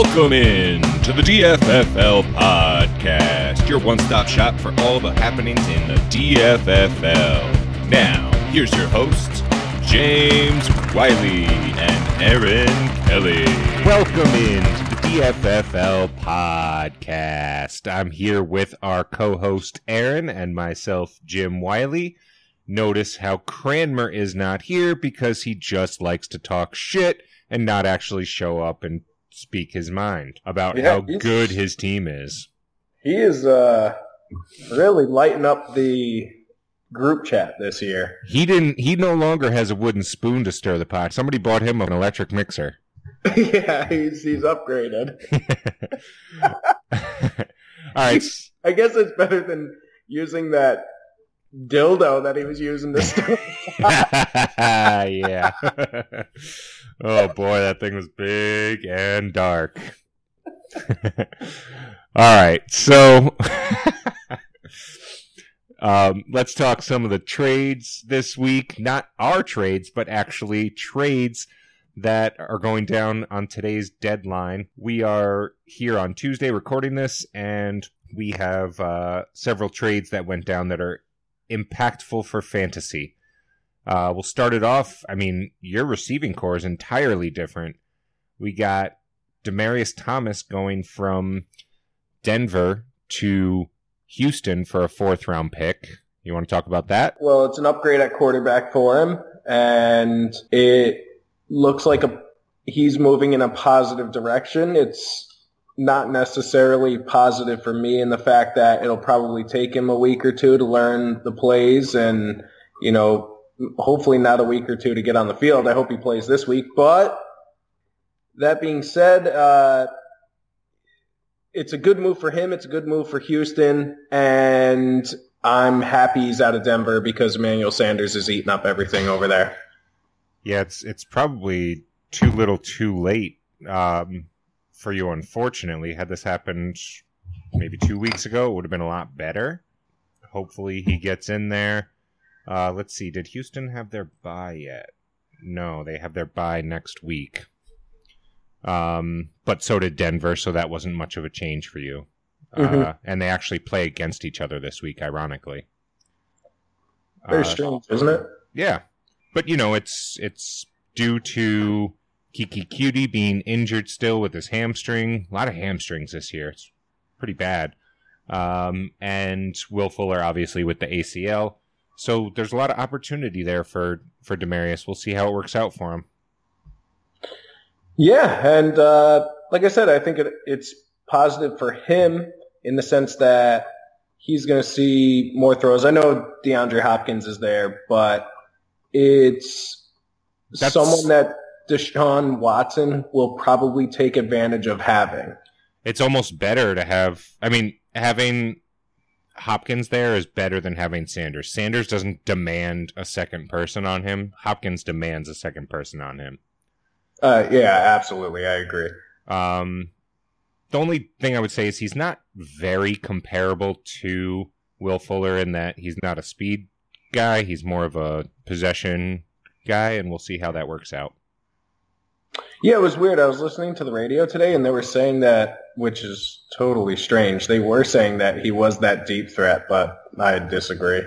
Welcome in to the DFFL podcast, your one stop shop for all the happenings in the DFFL. Now, here's your hosts, James Wiley and Aaron Kelly. Welcome in to the DFFL podcast. I'm here with our co-host Aaron and myself, Jim Wiley. Notice how Cranmer is not here because he just likes to talk shit and not actually show up and speak his mind about Yeah, how good his team is. He is uh, really lighting up the group chat this year. He didn't. He no longer has a wooden spoon to stir the pot. Somebody bought him an electric mixer. yeah, he's he's upgraded. All right. I guess it's better than using that dildo that he was using to stir. yeah. Oh boy, that thing was big and dark. All right, so um, let's talk some of the trades this week. Not our trades, but actually trades that are going down on today's deadline. We are here on Tuesday recording this, and we have uh, several trades that went down that are impactful for fantasy. Uh, we'll start it off. I mean, your receiving core is entirely different. We got Demaryius Thomas going from Denver to Houston for a fourth round pick. You want to talk about that? well, it's an upgrade at quarterback for him, and it looks like a he's moving in a positive direction. It's not necessarily positive for me in the fact that it'll probably take him a week or two to learn the plays and, you know, hopefully not a week or two to get on the field. I hope he plays this week. But that being said, uh, it's a good move for him. It's a good move for Houston. And I'm happy he's out of Denver because Emmanuel Sanders is eating up everything over there. Yeah, it's it's probably too little, too late um, for you. Unfortunately, had this happened maybe two weeks ago, it would have been a lot better. Hopefully, he gets in there. Uh, let's see. Did Houston have their bye yet? No, they have their bye next week. Um, but so did Denver, so that wasn't much of a change for you. Uh, Mhm. and they actually play against each other this week, ironically. Very Uh, strange, isn't it? yeah, but you know it's it's due to Keke Coutee being injured still with his hamstring. A lot of hamstrings this year. It's pretty bad. Um, and Will Fuller obviously with the ACL. So there's a lot of opportunity there for for Demaryius. We'll see how it works out for him. Yeah, and uh, like I said, I think it, it's positive for him in the sense that he's going to see more throws. I know DeAndre Hopkins is there, but it's That's- someone that Deshaun Watson will probably take advantage of having. It's almost better to have. I mean, having Hopkins there is better than having Sanders. Sanders doesn't demand a second person on him. Hopkins demands a second person on him. Uh, yeah, absolutely, I agree. Um, the only thing I would say is he's not very comparable to Will Fuller in that he's not a speed guy. He's more of a possession guy, and we'll see how that works out. Yeah, it was weird. I was listening to the radio today, and they were saying that, which is totally strange. They were saying that he was that deep threat, but I disagree.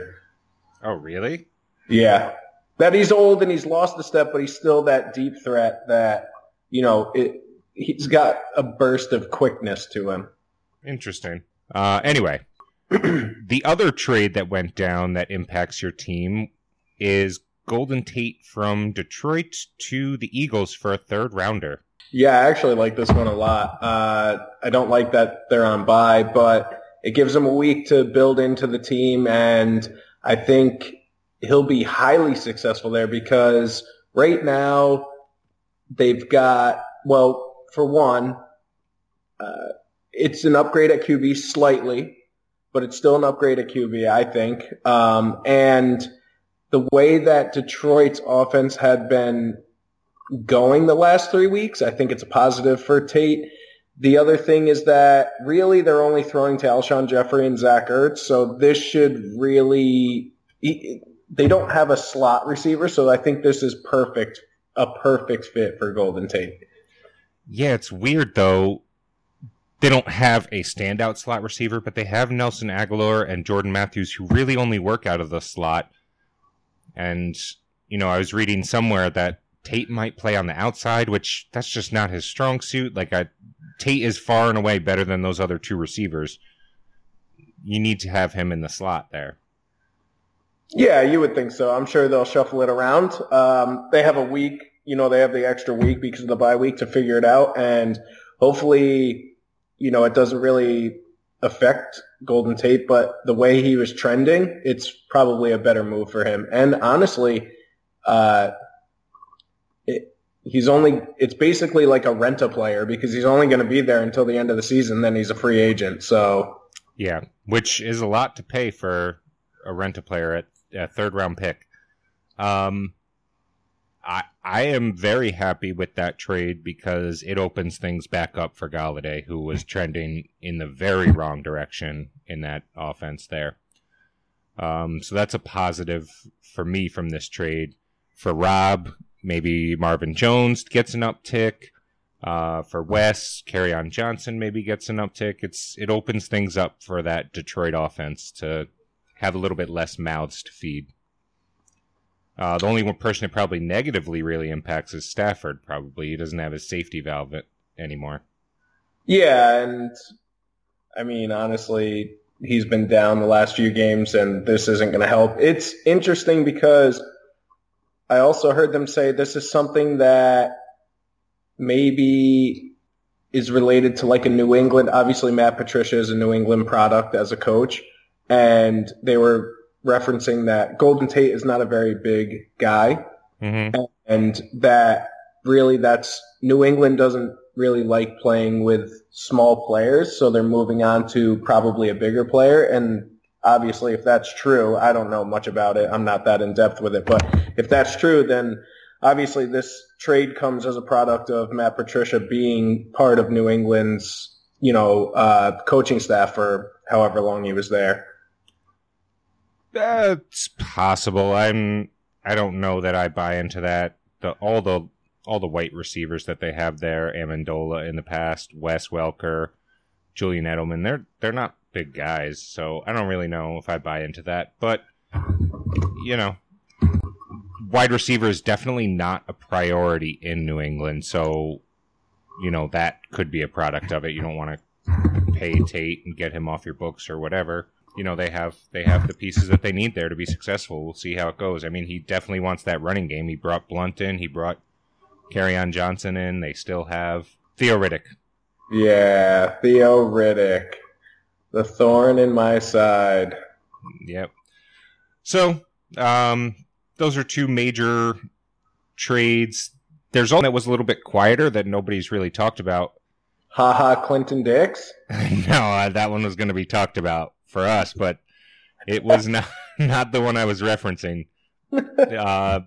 Oh, really? Yeah, that he's old and he's lost a step, but he's still that deep threat that you know it. He's got a burst of quickness to him. Interesting. Uh, anyway, the other trade that went down that impacts your team is Golden Tate from Detroit to the Eagles for a third rounder. Yeah, I actually like this one a lot. Uh, I don't like that they're on bye, but it gives them a week to build into the team, and I think he'll be highly successful there because right now they've got well, for one, uh, it's an upgrade at QB slightly, but it's still an upgrade at QB, I think. Um, and the way that Detroit's offense had been going the last three weeks, I think it's a positive for Tate. The other thing is that really they're only throwing to Alshon Jeffery and Zach Ertz, so this should really. They don't have a slot receiver, so I think this is perfect, a perfect fit for Golden Tate. Yeah, it's weird though. They don't have a standout slot receiver, but they have Nelson Agholor and Jordan Matthews who really only work out of the slot. And, you know, I was reading somewhere that Tate might play on the outside, which that's just not his strong suit. Like, I, Tate is far and away better than those other two receivers. You need to have him in the slot there. Yeah, you would think so. I'm sure they'll shuffle it around. Um, they have a week, you know, they have the extra week because of the bye week to figure it out. And hopefully, you know, it doesn't really affect Golden Tate, but the way he was trending, it's probably a better move for him. And honestly, uh, it, he's only, it's basically like a rent a player because he's only going to be there until the end of the season. Then he's a free agent. So yeah, which is a lot to pay for a rent a player at a third round pick. Um, I I am very happy with that trade because it opens things back up for Golladay, who was trending in the very wrong direction in that offense there. Um, so that's a positive for me from this trade. For Rob, maybe Marvin Jones gets an uptick. Uh, for Wes, Kerryon Johnson maybe gets an uptick. It's it opens things up for that Detroit offense to have a little bit less mouths to feed. Uh, the only one person it probably negatively really impacts is Stafford. Probably he doesn't have his safety valve anymore. Yeah, and I mean honestly, he's been down the last few games, and this isn't going to help. It's interesting because I also heard them say this is something that maybe is related to like a New England. Obviously, Matt Patricia is a New England product as a coach, and they were referencing that Golden Tate is not a very big guy, mm-hmm. and that really that's New England doesn't really like playing with small players, so they're moving on to probably a bigger player. And obviously, if that's true, I don't know much about it. I'm not that in depth with it, but if that's true, then obviously this trade comes as a product of Matt Patricia being part of New England's, you know, uh, coaching staff for however long he was there. That's possible. I'm. I don't know that I buy into that. The all the all the white receivers that they have there, Amendola in the past, Wes Welker, Julian Edelman. They're they're not big guys, so I don't really know if I buy into that. But you know, wide receiver is definitely not a priority in New England. So you know that could be a product of it. You don't want to pay Tate and get him off your books or whatever you know they have they have the pieces that they need there to be successful. We'll see how it goes. I mean, he definitely wants that running game. He brought Blount in. He brought on Johnson in. They still have Theo Riddick. Yeah, Theo Riddick, the thorn in my side. Yep. So, um, those are two major trades. There's one that was a little bit quieter that nobody's really talked about. Ha Ha, Clinton Dix. no, uh, that one was going to be talked about for us, but it was not not the one I was referencing. Uh,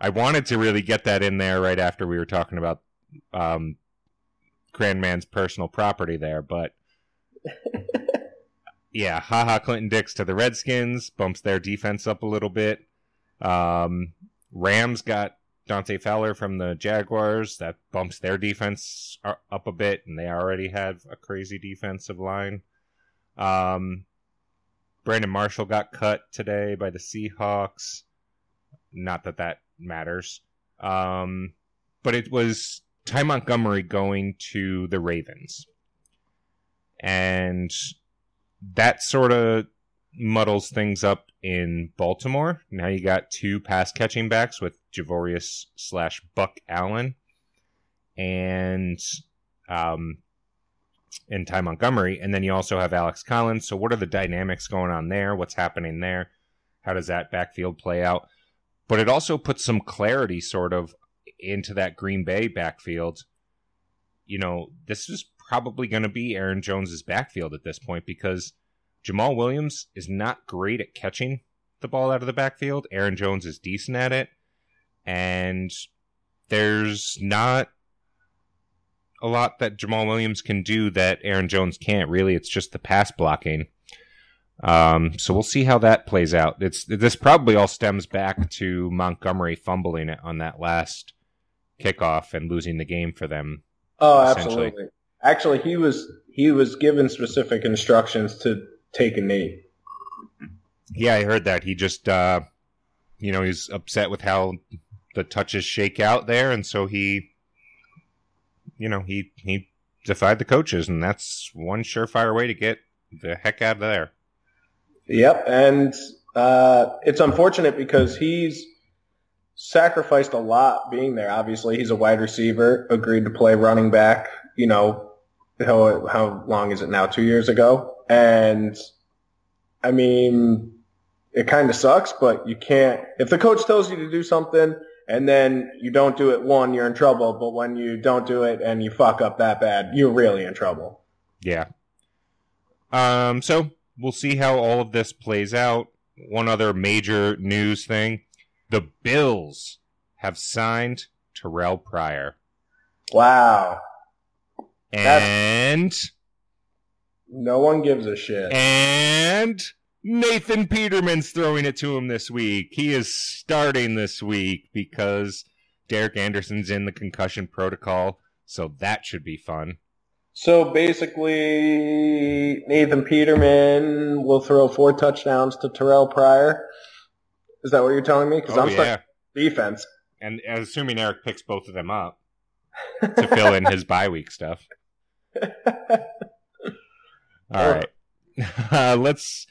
I wanted to really get that in there right after we were talking about um, Cranman's personal property there, but yeah, Ha Ha, Clinton Dix to the Redskins bumps their defense up a little bit. Um, Rams got Dante Fowler from the Jaguars. That bumps their defense up a bit, and they already have a crazy defensive line. Um, Brandon Marshall got cut today by the Seahawks. Not that that matters. Um, but it was Ty Montgomery going to the Ravens. And that sort of muddles things up in Baltimore. Now you got two pass catching backs with Javorius slash Buck Allen and um, and Ty Montgomery, and then you also have Alex Collins. So what are the dynamics going on there? What's happening there? How does that backfield play out? But it also puts some clarity sort of into that Green Bay backfield. You know, this is probably going to be Aaron Jones's backfield at this point because Jamaal Williams is not great at catching the ball out of the backfield. Aaron Jones is decent at it. And there's not a lot that Jamaal Williams can do that Aaron Jones can't. Really, it's just the pass blocking. Um, so we'll see how that plays out. It's this probably all stems back to Montgomery fumbling it on that last kickoff and losing the game for them. Oh, absolutely. Actually, he was he was given specific instructions to take a knee. Yeah, I heard that. He just, uh, you know, he's upset with how the touches shake out there, and so he, you know, he he defied the coaches, and that's one surefire way to get the heck out of there. Yep, and uh, it's unfortunate because he's sacrificed a lot being there. Obviously, he's a wide receiver, agreed to play running back. You know, how how long is it now? Two years ago, and I mean, it kind of sucks, but you can't. If the coach tells you to do something and then you don't do it, one, you're in trouble. But when you don't do it and you fuck up that bad, you're really in trouble. Yeah. Um. So we'll see how all of this plays out. One other major news thing: the Bills have signed Terrell Pryor. Wow. And no one gives a shit. And Nathan Peterman's throwing it to him this week. He is starting this week because Derek Anderson's in the concussion protocol, so that should be fun. So basically, Nathan Peterman will throw four touchdowns to Terrell Pryor. Is that what you're telling me? Because oh, I'm yeah. defense. And assuming Eric picks both of them up to fill in his bye week stuff. All right. Uh, let's.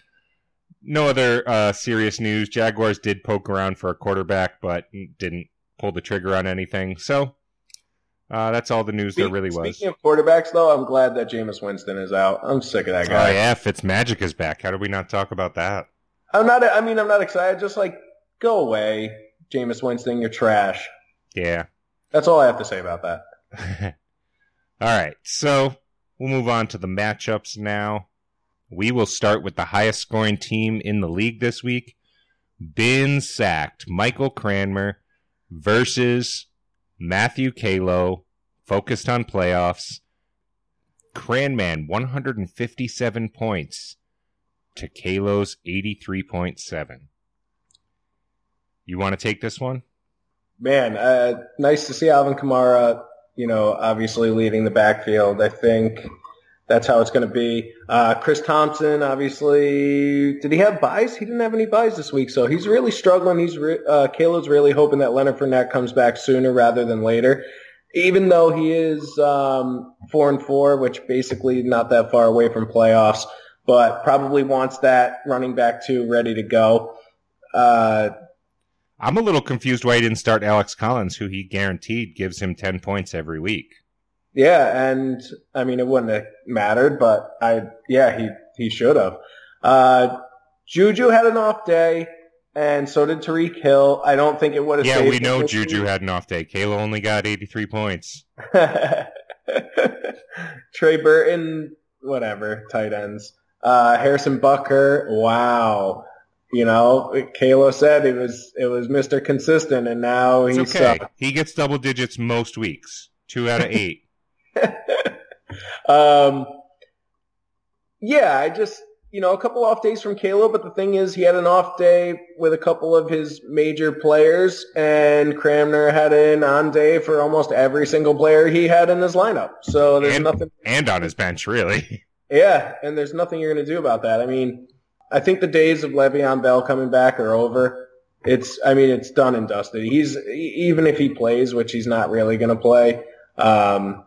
No other uh, serious news. Jaguars did poke around for a quarterback, but didn't pull the trigger on anything. So uh, that's all the news there really was. Speaking of quarterbacks, though, I'm glad that Jameis Winston is out. I'm sick of that guy. Oh yeah, Fitzmagic is back. How did we not talk about that? I'm not. I mean, I'm not excited. Just like go away, Jameis Winston. You're trash. Yeah. That's all I have to say about that. all right. So we'll move on to the matchups now. We will start with the highest scoring team in the league this week. Been sacked. Michael Cranmer versus Matthew Kalo, focused on playoffs. Cranman, 157 points to Kalo's 83.7. You want to take this one? Man, uh, nice to see Alvin Kamara, you know, obviously leading the backfield. I think that's how it's going to be. Uh, Chris Thompson, obviously, did he have buys? He didn't have any buys this week, so he's really struggling. He's re- uh, Caleb's really hoping that Leonard Fournette comes back sooner rather than later. Even though he is um, four and four, which basically not that far away from playoffs, but probably wants that running back two ready to go. Uh, I'm a little confused why he didn't start Alex Collins, who he guaranteed gives him 10 points every week. Yeah, and I mean it wouldn't have mattered, but I yeah he he should have. Uh, Juju had an off day, and so did Tyreek Hill. I don't think it would have. Yeah, we know Juju had an off day. Kayla only got eighty three points. Trey Burton, whatever, tight ends. Uh, Harrison Butker, wow. You know, Kayla said it was it was Mr. Consistent, and now he's okay. He gets double digits most weeks, two out of eight. um, yeah, I just you know a couple off days from Caleb, but the thing is, he had an off day with a couple of his major players, and Cranmer had an on day for almost every single player he had in his lineup. So there's and, nothing, and on his bench, really. Yeah, and there's nothing you're going to do about that. I mean, I think the days of Le'Veon Bell coming back are over. It's, I mean, it's done and dusted. He's even if he plays, which he's not really going to play. Um,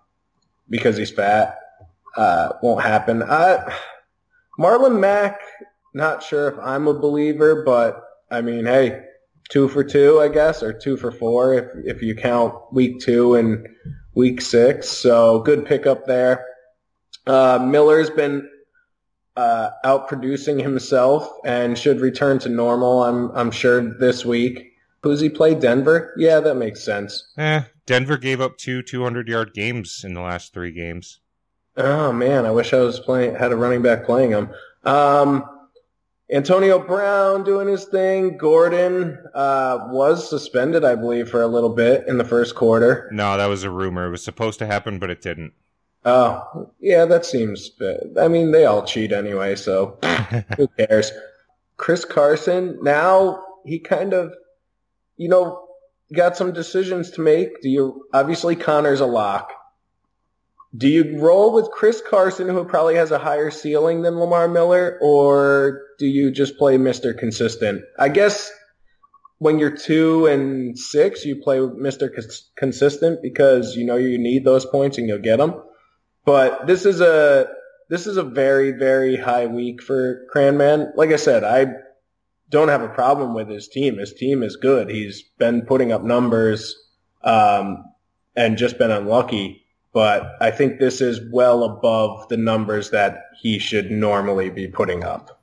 because he's fat. Uh, won't happen. Uh, Marlon Mack, not sure if I'm a believer, but I mean, hey, two for two, I guess, or two for four if if you count week two and week six. So good pickup there. Uh, Miller's been uh, out producing himself and should return to normal. I'm I'm sure this week. Who's he play? Denver? Yeah, that makes sense. Eh, Denver gave up two 200 yard games in the last three games. Oh man, I wish I was playing had a running back playing them. Um, Antonio Brown doing his thing. Gordon uh, was suspended, I believe, for a little bit in the first quarter. No, that was a rumor. It was supposed to happen, but it didn't. Oh, yeah, that seems. I mean, they all cheat anyway, so who cares? Chris Carson now he kind of you know, got some decisions to make. Do you obviously Conner's a lock. do you roll with Chris Carson, who probably has a higher ceiling than Lamar Miller, or do you just play Mr. Consistent? I guess when you're two and six, you play Mr. Cons- Consistent because you know you need those points and you'll get them. But this is a this is a very very high week for Cranman. Like I said, I don't have a problem with his team. His team is good. He's been putting up numbers um, and just been unlucky. But I think this is well above the numbers that he should normally be putting up.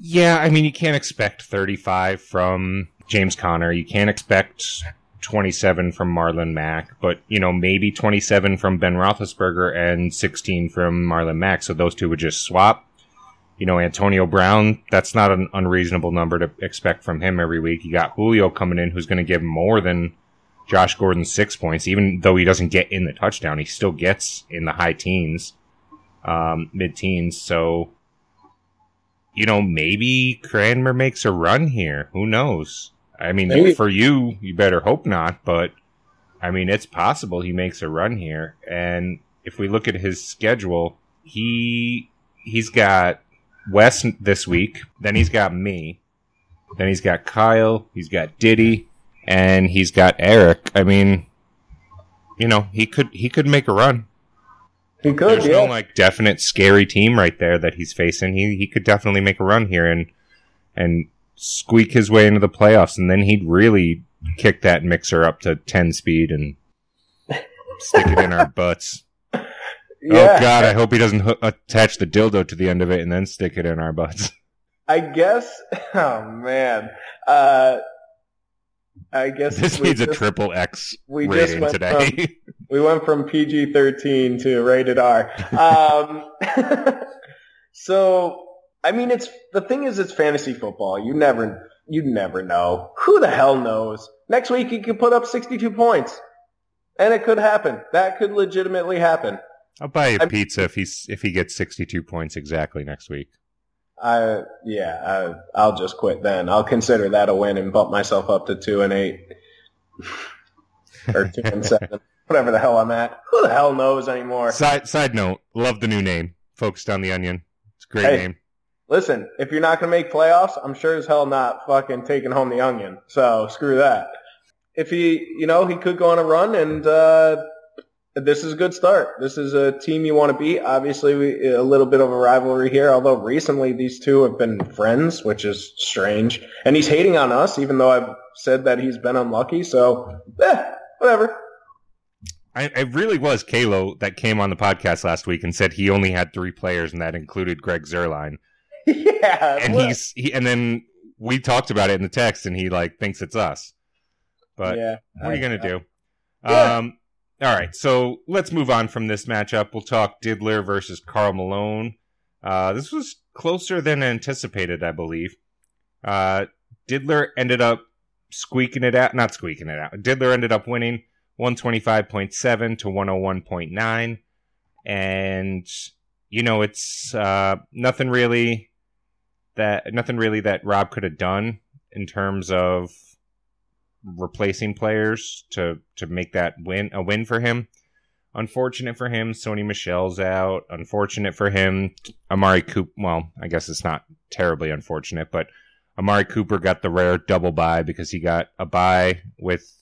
Yeah, I mean, you can't expect 35 from James Conner. You can't expect 27 from Marlon Mack, but, you know, maybe 27 from Ben Roethlisberger and 16 from Marlon Mack. So those two would just swap. You know, Antonio Brown, that's not an unreasonable number to expect from him every week. You got Julio coming in who's going to give more than Josh Gordon six points, even though he doesn't get in the touchdown, he still gets in the high teens, um, mid teens. So, you know, maybe Cranmer makes a run here. Who knows? I mean, maybe. for you, you better hope not, but I mean, it's possible he makes a run here. And if we look at his schedule, he he's got Wes this week, then he's got me, then he's got Kyle, he's got Diddy, and he's got Eric. I mean, you know, he could he could make a run. He could. There's yeah. no like definite scary team right there that he's facing. He he could definitely make a run here and and squeak his way into the playoffs, and then he'd really kick that mixer up to ten speed and stick it in our butts. Yeah. Oh God! I hope he doesn't ho- attach the dildo to the end of it and then stick it in our butts. I guess. Oh man. Uh, I guess this needs just, a triple X we rating just today. From, we went from PG thirteen to rated R. Um, so I mean, it's the thing is, it's fantasy football. You never, you never know. Who the hell knows? Next week he could put up sixty two points, and it could happen. That could legitimately happen. I'll buy you a pizza if he's if he gets sixty two points exactly next week. I yeah, I, will just quit then. I'll consider that a win and bump myself up to two and eight or two and seven, whatever the hell I'm at. Who the hell knows anymore? Side side note, love the new name, focused on the onion. It's a great hey, name. Listen, if you're not going to make playoffs, I'm sure as hell not fucking taking home the onion. So screw that. If he, you know, he could go on a run and. uh this is a good start. This is a team you want to beat. Obviously, we, a little bit of a rivalry here, although recently these two have been friends, which is strange. And he's hating on us, even though I've said that he's been unlucky. So, eh, whatever. I, it really was Kalo that came on the podcast last week and said he only had three players, and that included Greg Zuerlein. yeah, and he's he, and then we talked about it in the text, and he like thinks it's us. But yeah, what are you gonna do? Yeah. Um, all right, so let's move on from this matchup. We'll talk Diddler versus Carl Malone. Uh, this was closer than anticipated, I believe. Uh, Diddler ended up squeaking it out, not squeaking it out. Diddler ended up winning 125.7 to 101.9. And, you know, it's uh, nothing really that nothing really that Rob could have done in terms of replacing players to to make that win a win for him. Unfortunate for him, Sony Michel's out. Unfortunate for him, Amari Cooper. Well, I guess it's not terribly unfortunate, but Amari Cooper got the rare double buy because he got a buy with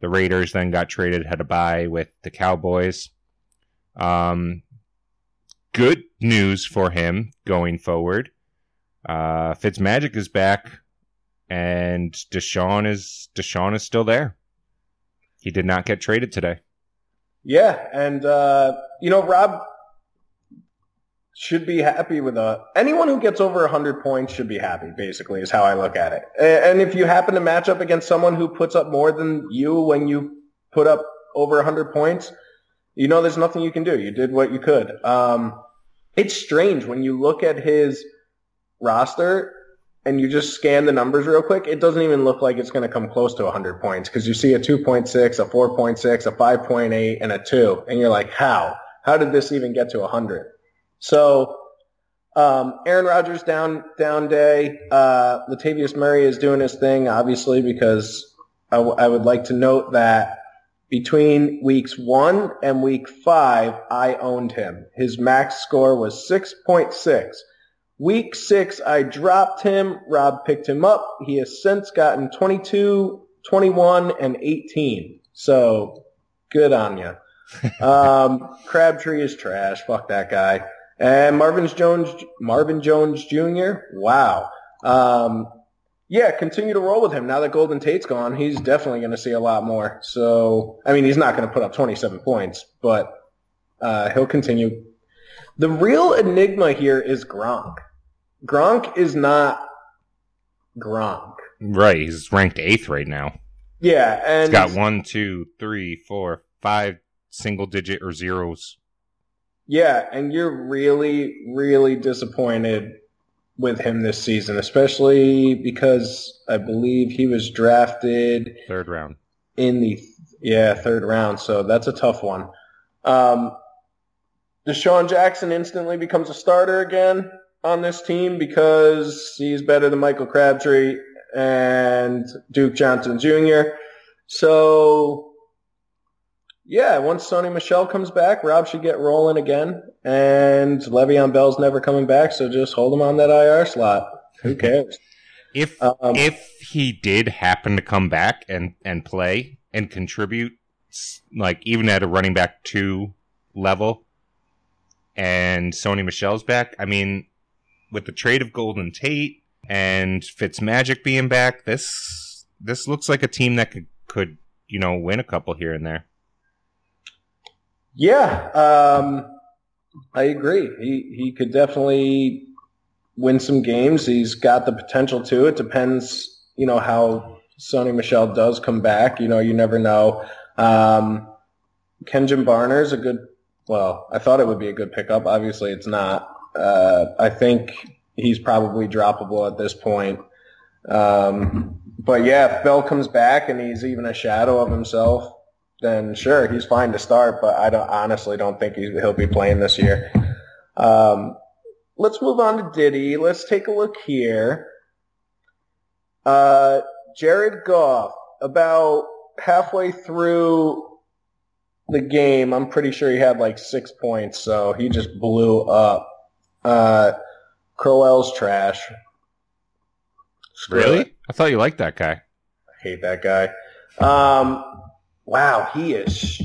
the Raiders, then got traded, had a buy with the Cowboys. Um, good news for him going forward. Uh, Fitzmagic is back and Deshaun is Deshaun is still there. He did not get traded today. Yeah, and uh, you know Rob should be happy with a anyone who gets over 100 points should be happy basically is how I look at it. And if you happen to match up against someone who puts up more than you when you put up over 100 points, you know there's nothing you can do. You did what you could. Um, it's strange when you look at his roster and you just scan the numbers real quick, it doesn't even look like it's going to come close to 100 points because you see a 2.6, a 4.6, a 5.8, and a 2. And you're like, how? How did this even get to 100? So um, Aaron Rodgers down down day. Uh, Latavius Murray is doing his thing, obviously, because I, w- I would like to note that Between weeks one and week five, I owned him. His max score was 6.6. Week six, I dropped him. Rob picked him up. He has since gotten 22, 21, and 18. So good on you. um, Crabtree is trash. Fuck that guy. And Marvin Jones, Marvin Jones Jr. Wow. Um, yeah, continue to roll with him. Now that Golden Tate's gone, he's definitely going to see a lot more. So, I mean, he's not going to put up 27 points, but uh, he'll continue. The real enigma here is Gronk. Gronk is not Gronk. Right, he's ranked eighth right now. Yeah, and He's got one, two, three, four, five single digit or zeros. Yeah, and you're really, really disappointed with him this season, especially because I believe he was drafted Third round. in the yeah third round. So that's a tough one. Um, Deshaun Jackson instantly becomes a starter again on this team because he's better than Michael Crabtree and Duke Johnson Jr. So yeah, once Sony Michel comes back, Rob should get rolling again. And Le'Veon Bell's never coming back, so just hold him on that IR slot. Who cares? If Um, if he did happen to come back and and play and contribute, like even at a running back two level, and Sony Michelle's back, I mean, with the trade of Golden Tate and Fitzmagic being back, this this looks like a team that could could you know win a couple here and there. Yeah, um, I agree. He he could definitely win some games. He's got the potential to. It depends, you know, how Sony Michel does come back. You know, you never know. Um, Kenjon Barner's a good. Well, I thought it would be a good pickup. Obviously, it's not. Uh, I think he's probably droppable at this point. Um, but yeah, if Bell comes back and he's even a shadow of himself, then sure, he's fine to start, but I don't honestly don't think he, he'll be playing this year. Um, let's move on to Diddy. Let's take a look here. Uh, Jared Goff, about halfway through the game, I'm pretty sure he had like six points, so he just blew up. Uh, Crowell's trash. Screw it. Really? I thought you liked that guy. I hate that guy. Um, wow, he is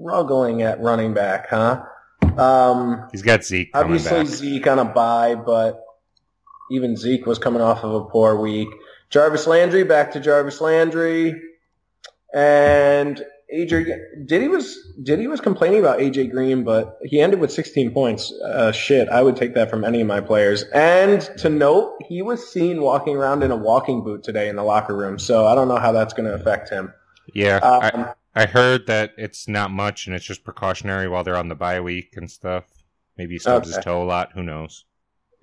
struggling at running back, huh? Um, He's got Zeke obviously back. Zeke on a bye, but even Zeke was coming off of a poor week. Jarvis Landry back to Jarvis Landry, and AJ Diddy was Diddy was complaining about AJ Green, but he ended with 16 points. Uh, shit, I would take that from any of my players. And to note, he was seen walking around in a walking boot today in the locker room, so I don't know how that's going to affect him. Yeah, Um, I, I heard that it's not much and it's just precautionary while they're on the bye week and stuff. Maybe he stubs his toe a lot. Who knows?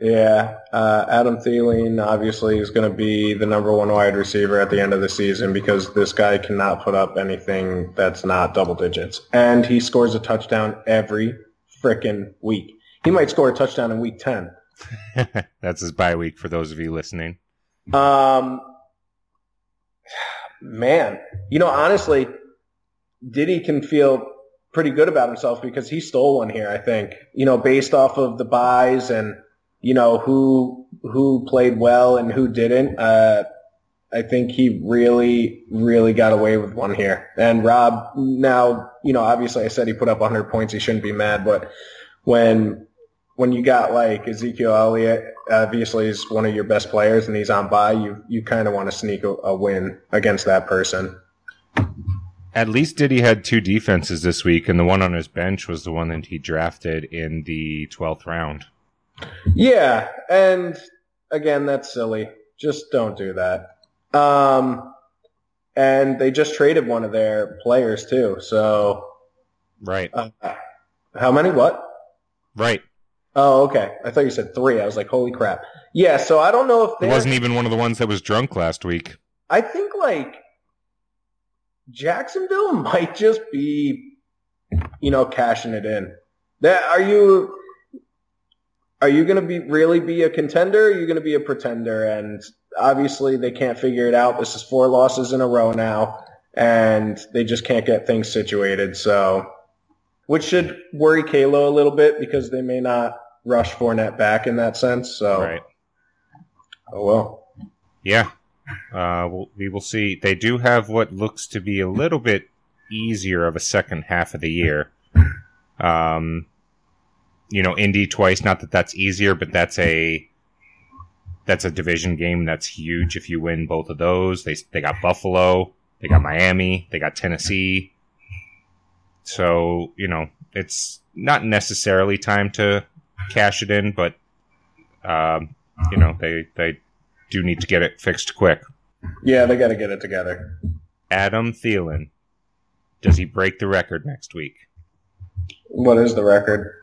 Yeah, uh, Adam Thielen obviously is going to be the number one wide receiver at the end of the season because this guy cannot put up anything that's not double digits, and he scores a touchdown every frickin' week. He might score a touchdown in week ten. That's his bye week for those of you listening. Um, man, you know, honestly, Diddy can feel pretty good about himself because he stole one here. I think you know, based off of the buys and you know who who played well and who didn't. Uh, I think he really, really got away with one here. And Rob, now you know, obviously, I said he put up 100 points. He shouldn't be mad, but when when you got like Ezekiel Elliott, obviously he's one of your best players, and he's on bye, you you kind of want to sneak a, a win against that person. At least Diddy had two defenses this week, and the one on his bench was the one that he drafted in the 12th round. Yeah, and again, that's silly. Just don't do that. Um, and they just traded one of their players too. So, Right. uh, how many? What? Right. Oh, okay. I thought you said three. I was like, holy crap. Yeah. So I don't know if it wasn't even one of the ones that was drunk last week. I think like Jacksonville might just be, you know, cashing it in. That are you? Are you going to be really be a contender? Or are you going to be a pretender? And obviously, they can't figure it out. This is four losses in a row now, and they just can't get things situated. So, which should worry Kalo a little bit because they may not rush Fournette back in that sense. So, Right. oh well. Yeah. Uh, we'll, we will see. They do have what looks to be a little bit easier of a second half of the year. Um, you know, Indy twice. Not that that's easier, but that's a that's a division game. That's huge if you win both of those. They they got Buffalo, they got Miami, they got Tennessee. So you know, it's not necessarily time to cash it in, but um, you know, they they do need to get it fixed quick. Yeah, they got to get it together. Adam Thielen, does he break the record next week? What is the record?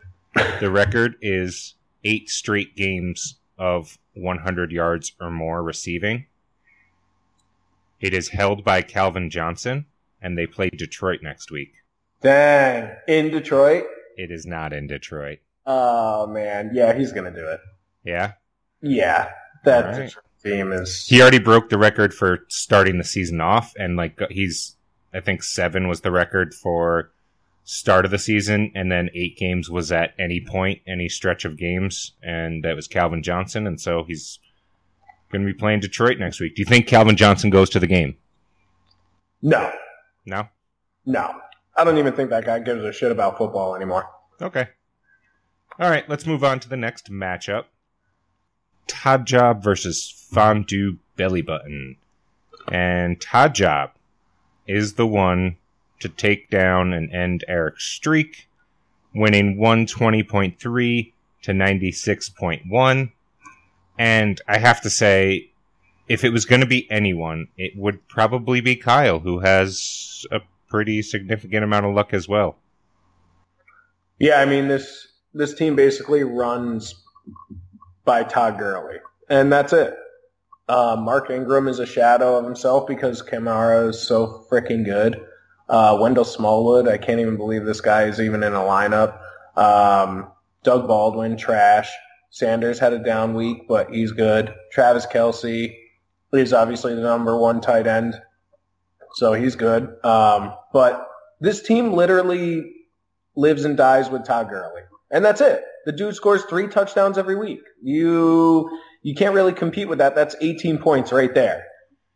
The record is eight straight games of 100 yards or more receiving. It is held by Calvin Johnson, and they play Detroit next week. Dang, in Detroit. It is not in Detroit. Oh man, yeah, he's gonna do it. Yeah? Yeah, that right. Team is. He already broke the record for starting the season off, and like he's, I think seven was the record for start of the season, and then eight games was at any point, any stretch of games, and that was Calvin Johnson, and so he's going to be playing Detroit next week. Do you think Calvin Johnson goes to the game? No, No. no, I don't even think that guy gives a shit about football anymore. Okay. All right, let's move on to the next matchup. Todd Job versus Fondue Belly Button. And Todd Job is the one to take down and end Eric's streak, winning 120.3 to 96.1. And I have to say, if it was going to be anyone, it would probably be Kyle, who has a pretty significant amount of luck as well. Yeah, I mean this this team basically runs by Todd Gurley, and that's it. Uh, Mark Ingram is a shadow of himself because Kamara is so freaking good. Uh, Wendell Smallwood, I can't even believe this guy is even in a lineup. Um, Doug Baldwin, trash. Sanders had a down week, but he's good. Travis Kelce is obviously the number one tight end, so he's good. Um, but this team literally lives and dies with Todd Gurley. And that's it. The dude scores three touchdowns every week. You you can't really compete with that. That's 18 points right there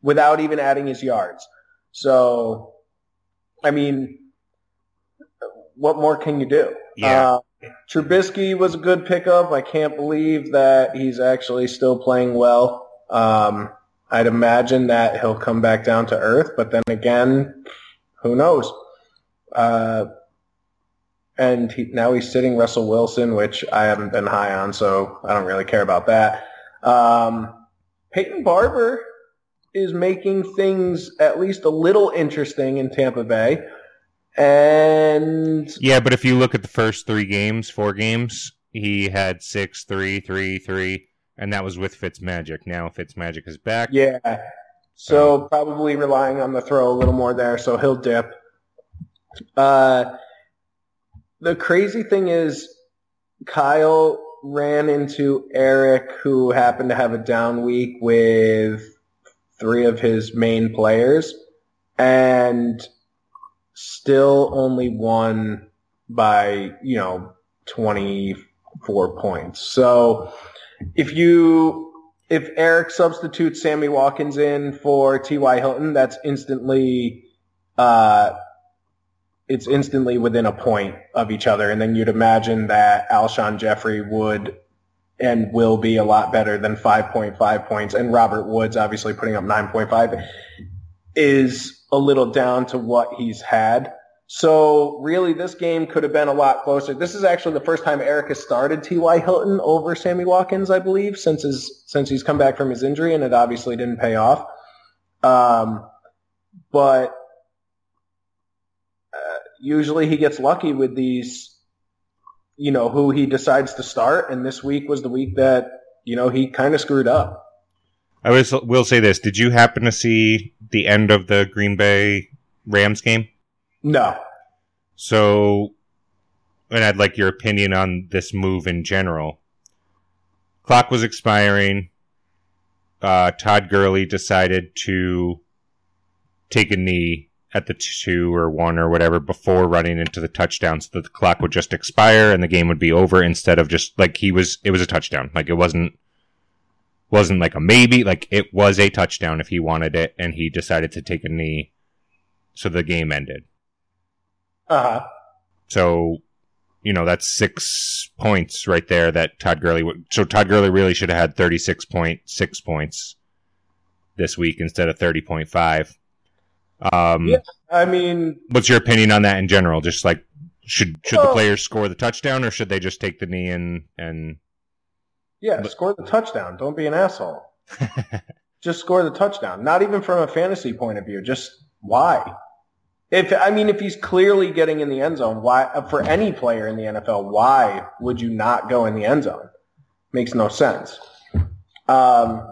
without even adding his yards. So, I mean, what more can you do? Yeah. Uh, Trubisky was a good pickup. I can't believe that he's actually still playing well. Um, I'd imagine that he'll come back down to earth, but then again, who knows? Uh, and he, now he's sitting Russell Wilson, which I haven't been high on, so I don't really care about that. Um, Peyton Barber is making things at least a little interesting in Tampa Bay. And Yeah, but if you look at the first three games, four games, he had six, three, three, three, and that was with Fitzmagic. Now Fitzmagic is back. yeah, so probably relying on the throw a little more there, so he'll dip. Uh, the crazy thing is, Kyle ran into Eric, who happened to have a down week with three of his main players, and still only won by, you know, 24 points. So if you if Eric substitutes Sammy Watkins in for T.Y. Hilton, that's instantly uh, it's instantly within a point of each other. And then you'd imagine that Alshon Jeffery would and will be a lot better than 5.5 points. And Robert Woods, obviously putting up 9.5, is a little down to what he's had. So really, this game could have been a lot closer. This is actually the first time Eric has started T.Y. Hilton over Sammy Watkins, I believe, since his since he's come back from his injury, and it obviously didn't pay off. Um, but uh, usually he gets lucky with these, you know, who he decides to start. And this week was the week that you know he kind of screwed up. I was, will say this: Did you happen to see the end of the Green Bay Rams game? No, So, and I'd like your opinion on this move in general. Clock was expiring. Uh, Todd Gurley decided to take a knee at the two or one or whatever before running into the touchdown so that the clock would just expire and the game would be over instead of just like he was it was a touchdown. Like it wasn't wasn't like a maybe like it was a touchdown if he wanted it and he decided to take a knee. So the game ended. Uh-huh. so you know that's six points right there that Todd Gurley would so Todd Gurley really should have had 36.6 points this week instead of 30.5 um Yeah. I mean, What's your opinion on that in general? Just like should should the players score the touchdown or should they just take the knee and and yeah, But- score the touchdown. Don't be an asshole. just score the touchdown. Not even from a fantasy point of view. Just why? If I mean, if he's clearly getting in the end zone, why for any player in the NFL, why would you not go in the end zone? Makes no sense. Um.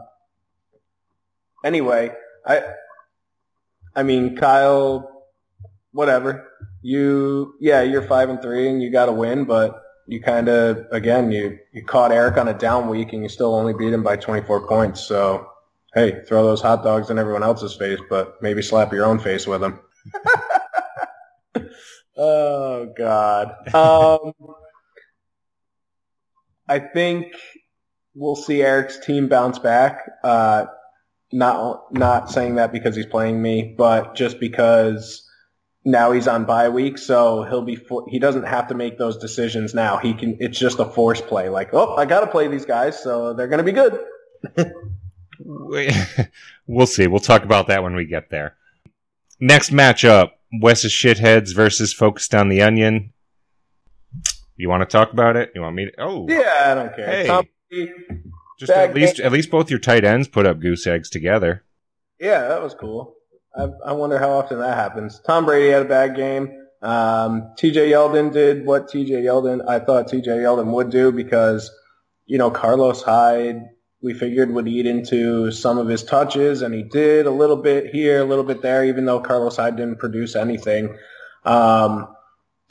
Anyway, I. I mean, Kyle. Whatever. You, yeah, you're five and three, and you got to win, but you kind of, again, you you caught Eric on a down week, and you still only beat him by 24 points. So hey, throw those hot dogs in everyone else's face, but maybe slap your own face with them. oh God. Um, I think we'll see Eric's team bounce back. Uh, not not saying that because he's playing me, but just because now he's on bye week, so he'll be he doesn't have to make those decisions now. He can. It's just a force play. Like, oh, I got to play these guys, so they're going to be good. we'll see. We'll talk about that when we get there. Next matchup: Wes's shitheads versus Focused on the Onion. You want to talk about it? You want me to? Oh, Yeah, I don't care. Hey. Tom just at least at least both your tight ends put up goose eggs together. Yeah, that was cool. I, I wonder how often that happens. Tom Brady had a bad game. Um, TJ Yeldon did what TJ Yeldon, I thought TJ Yeldon would do because, you know, Carlos Hyde, we figured would eat into some of his touches and he did a little bit here, a little bit there, even though Carlos Hyde didn't produce anything. Um,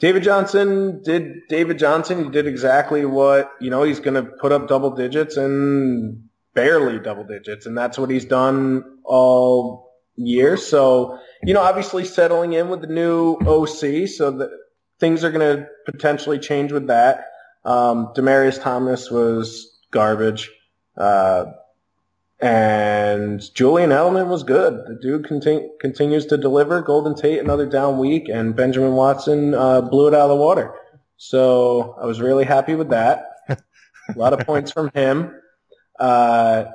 David Johnson did David Johnson. Did exactly what, you know, he's going to put up double digits and barely double digits. And that's what he's done all year. So, you know, obviously settling in with the new OC. So that things are going to potentially change with that. Um, Demaryius Thomas was garbage. Uh, and Julian Edelman was good. The dude conti- continues to deliver. Golden Tate another down week, and Benjamin Watson uh, blew it out of the water. So I was really happy with that. A lot of points from him. Uh,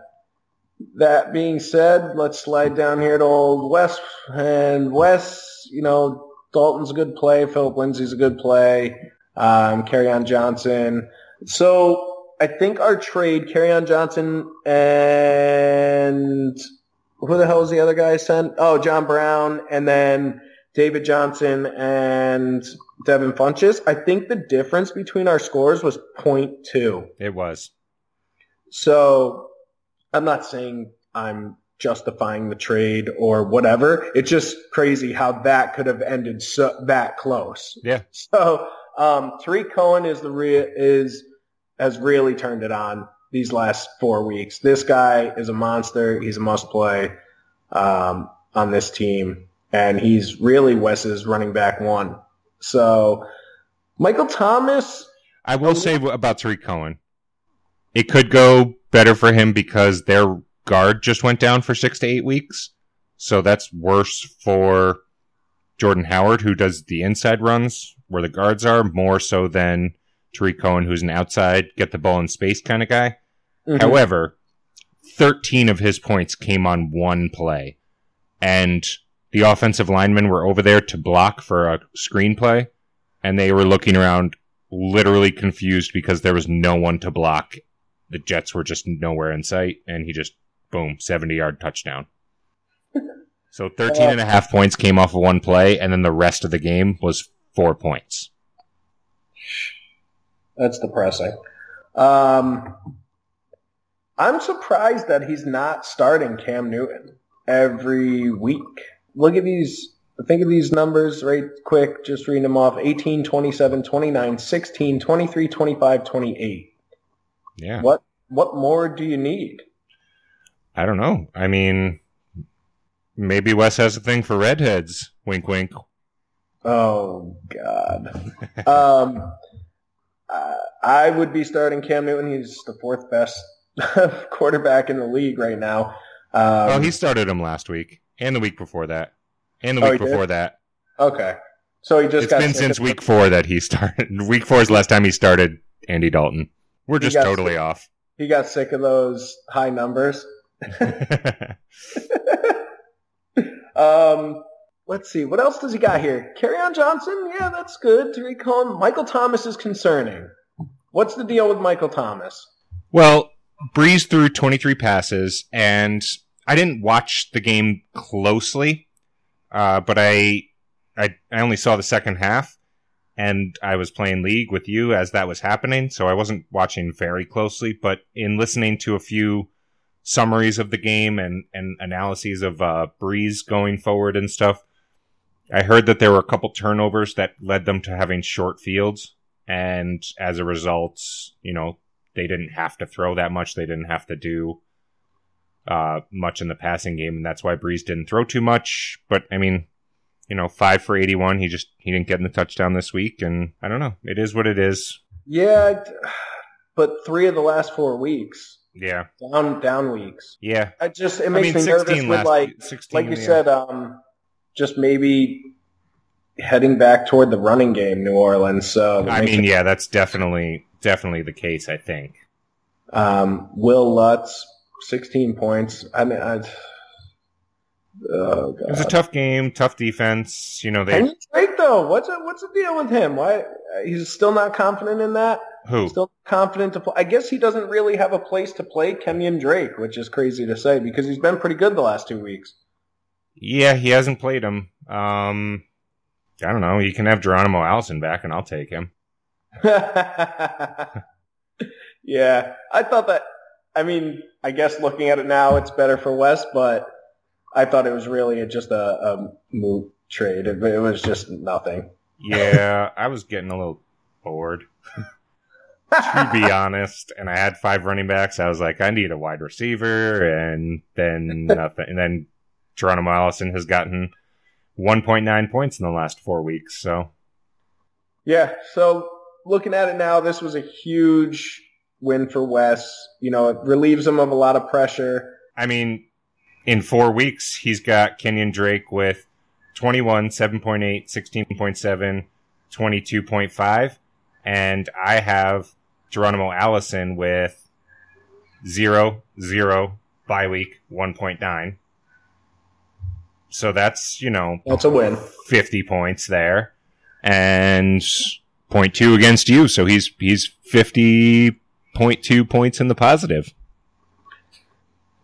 that being said, let's slide down here to old Wes. And Wes, you know, Dalton's a good play. Philip Lindsay's a good play. Um, on Johnson. So I think our trade, Kerryon Johnson and who the hell was the other guy I sent? Oh, John Brown and then David Johnson and Devin Funchess. I think the difference between our scores was 0.2. It was. So I'm not saying I'm justifying the trade or whatever. It's just crazy how that could have ended so that close. Yeah. So um, Tarik Cohen is the re- is has really turned it on these last four weeks. This guy is a monster. He's a must play um, on this team, and he's really Wes's running back one. So Michael Thomas. I will say about Tarik Cohen, it could go better for him because their guard just went down for six to eight weeks. So that's worse for Jordan Howard, who does the inside runs where the guards are, more so than Tarik Cohen, who's an outside, get the ball in space kind of guy. Mhm. However, 13 of his points came on one play. And the offensive linemen were over there to block for a screenplay, and they were looking around literally confused because there was no one to block. The Jets were just nowhere in sight, and he just, boom, 70 yard touchdown. So 13 and a half points came off of one play, and then the rest of the game was four points. That's depressing. Um, I'm surprised that he's not starting Cam Newton every week. Look at these. Think of these numbers right quick. Just reading them off. 18, 27, 29, 16, 23, 25, 28. Yeah. What, what more do you need? I don't know. I mean, Maybe Wes has a thing for redheads. Wink, wink. Oh God. um, uh, I would be starting Cam Newton. He's the fourth best quarterback in the league right now. Um, oh, he started him last week and the week before that, and the Oh, week did? before that. okay. So he just It's got been since week four that he started. Week four is the last time he started Andy Dalton. We're just totally sick. off. He got sick of those high numbers. Um, let's see. What else does he got here? Kerryon Johnson? Yeah, that's good. Tarik Cohen. Michael Thomas is concerning. What's the deal with Michael Thomas? Well, Brees threw 23 passes, and I didn't watch the game closely, uh, but I, I I only saw the second half, and I was playing League with you as that was happening, so I wasn't watching very closely. But in listening to a few summaries of the game and and analyses of uh, Brees going forward and stuff, I heard that there were a couple turnovers that led them to having short fields, and as a result, you know, they didn't have to throw that much. They didn't have to do uh, much in the passing game, and that's why Brees didn't throw too much. But I mean, you know, five for eighty-one. He just he didn't get in the touchdown this week, and I don't know. It is what it is. Yeah, but three of the last four weeks Yeah, down down weeks. yeah. I just it I makes mean, me nervous with like sixteen. like you yeah. said, um, just maybe heading back toward the running game, New Orleans. So I mean, yeah, that's definitely definitely the case. I think. um, Wil Lutz, sixteen points. I mean, I, oh It was a tough game, tough defense. You know, they Kenyan Drake though, what's a, what's the deal with him? Why he's still not confident in that? who Still confident to play? I guess he doesn't really have a place to play Kenyan Drake, which is crazy to say because he's been pretty good the last two weeks. Yeah, he hasn't played him. Um, I don't know. You can have Geronimo Allison back, and I'll take him. yeah, I thought that. I mean, I guess looking at it now, it's better for West, but I thought it was really just a, a moot trade. It, it was just nothing. Yeah, I was getting a little bored, to be honest. And I had five running backs. I was like, I need a wide receiver, and then nothing. And then Geronimo Allison has gotten 1.9 points in the last four weeks. So Yeah. So looking at it now, this was a huge win for Wes. You know, it relieves him of a lot of pressure. I mean, in four weeks, he's got Kenyan Drake with 21, 7.8, 16.7, 22.5. And I have Geronimo Allison with 0, 0, bye week, 1.9. So that's, you know, That's a win. 50 points there. And 0.2 against you. So he's, he's 50.2 points in the positive.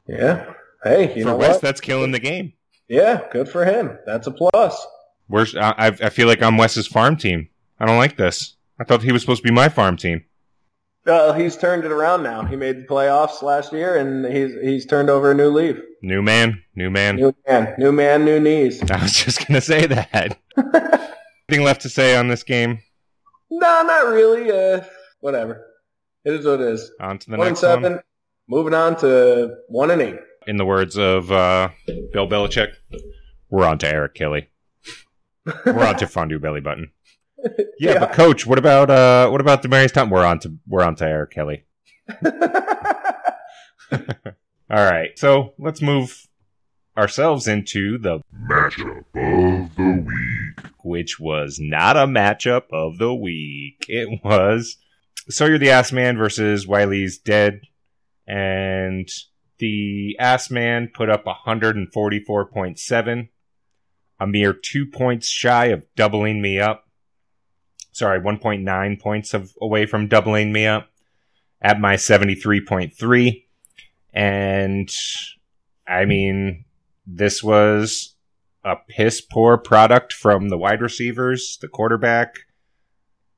Yeah. Hey, you For know West, what? that's killing the game. Yeah, good for him. That's a plus. Where's I, I I feel like I'm Wes's farm team. I don't like this. I thought he was supposed to be my farm team. Uh, he's turned it around now. He made the playoffs last year, and he's he's turned over a new leaf. New man, new man. New man, new man, new knees. I was just gonna say that. Anything left to say on this game? no, not really. Uh, whatever. It is what it is. On to the one next seven. one. Moving on to one and eight. In the words of uh, Bill Belichick, we're on to Eric Kelly. We're on to fondue belly button. Yeah, Yeah. but coach, what about uh, what about Demaryius Thompson? We're on to we're on to Eric Kelly. All right, so let's move ourselves into the Matchup of the week. which was not a matchup of the week. It was Sawyer the Ass Man versus Wiley's Dead, and the Ass Man put up 144.7, a mere two points shy of doubling me up. Sorry, 1.9 points of away from doubling me up at my 73.3. And I mean, this was a piss poor product from the wide receivers, the quarterback,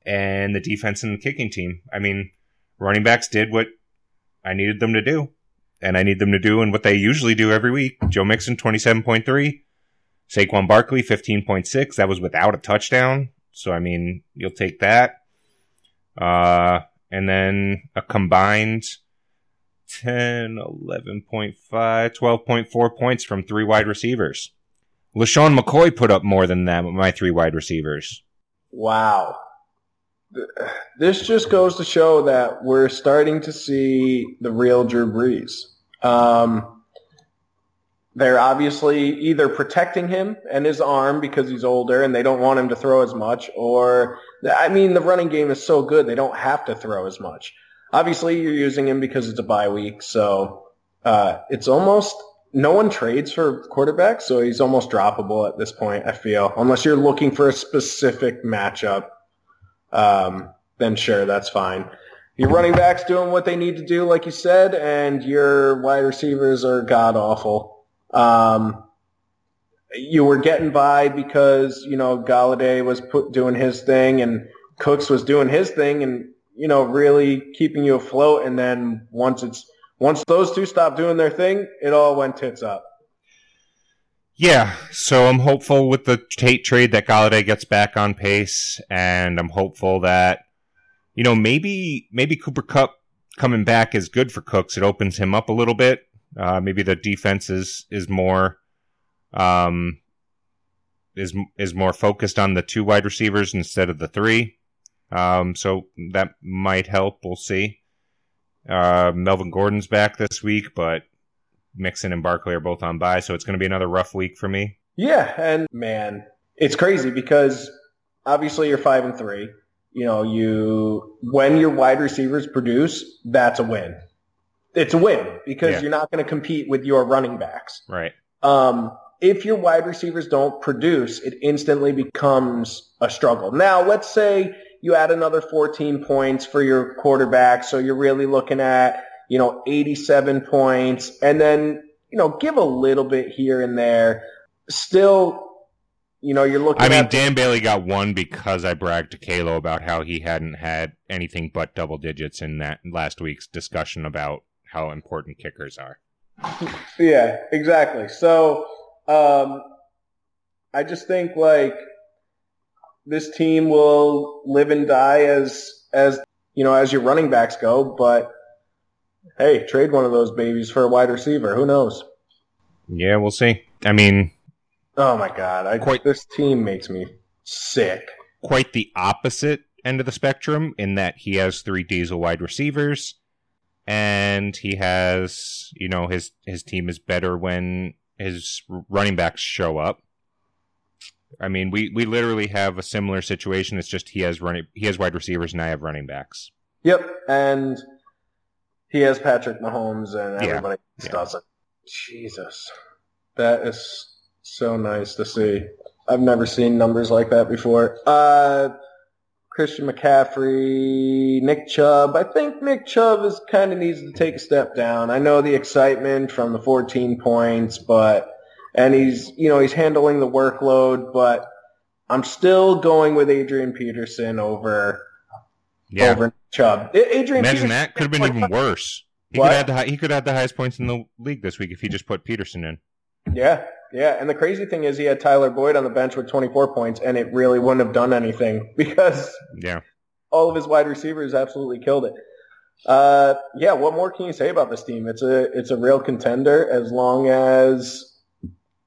and the defense and the kicking team. I mean, running backs did what I needed them to do, and I need them to do and what they usually do every week. Joe Mixon, 27.3. Saquon Barkley, 15.6. That was without a touchdown. So, I mean, you'll take that. Uh, and then a combined 10, 11.5, 12.4 points from three wide receivers. LeSean McCoy put up more than that with my three wide receivers. Wow. This just goes to show that we're starting to see the real Drew Brees. Um, they're obviously either protecting him and his arm because he's older and they don't want him to throw as much, or I mean, the running game is so good they don't have to throw as much. Obviously, you're using him because it's a bye week, so uh, it's almost no one trades for quarterbacks, so he's almost droppable at this point. I feel unless you're looking for a specific matchup, um, then sure, that's fine. Your running backs doing what they need to do, like you said, and your wide receivers are god awful. Um, you were getting by because you know Golladay was put, doing his thing and Cooks was doing his thing, and you know really keeping you afloat. And then once it's once those two stopped doing their thing, it all went tits up. Yeah, so I'm hopeful with the Tate trade that Golladay gets back on pace, and I'm hopeful that you know maybe maybe Cooper Kupp coming back is good for Cooks. It opens him up a little bit. Uh, maybe the defense is is more um, is is more focused on the two wide receivers instead of the three. Um, so that might help. We'll see. Uh, Melvin Gordon's back this week, but Mixon and Barkley are both on bye, so it's going to be another rough week for me. Yeah, and man, it's crazy because obviously you're five and three. You know, you when your wide receivers produce, that's a win. It's a win because Yeah. you're not going to compete with your running backs. Right. Um, if your wide receivers don't produce, it instantly becomes a struggle. Now, let's say you add another 14 points for your quarterback, so you're really looking at, you know, 87 points, and then, you know, give a little bit here and there. Still, you know, you're looking I mean, Dan Bailey got one because I bragged to Kalo about how he hadn't had anything but double digits in that last week's discussion about how important kickers are. Yeah, exactly. So, um, I just think like this team will live and die as as you know as your running backs go. But hey, trade one of those babies for a wide receiver. Who knows? Yeah, we'll see. I mean, Oh my god, I, Quite- this team makes me sick. quite the opposite end of the spectrum in that he has three diesel wide receivers and he has you know his his team is better when his running backs show up i mean we we literally have a similar situation it's just he has running he has wide receivers and i have running backs Yep, and he has Patrick Mahomes, and everybody yeah. doesn't. Jesus, that is so nice to see. I've never seen numbers like that before. Uh, Christian McCaffrey, Nick Chubb. I think Nick Chubb is kind of needs to take a step down. I know the excitement from the 14 points, but and he's you know he's handling the workload, but I'm still going with Adrian Peterson over yeah over Chubb. Adrian imagine Peterson, that could have been even worse he What? could have had the he could have had the highest points in the league this week if he just put peterson in Yeah, yeah. And the crazy thing is he had Tyler Boyd on the bench with 24 points, and it really wouldn't have done anything because yeah all of his wide receivers absolutely killed it. Uh, yeah, what more can you say about this team? It's a it's a real contender as long as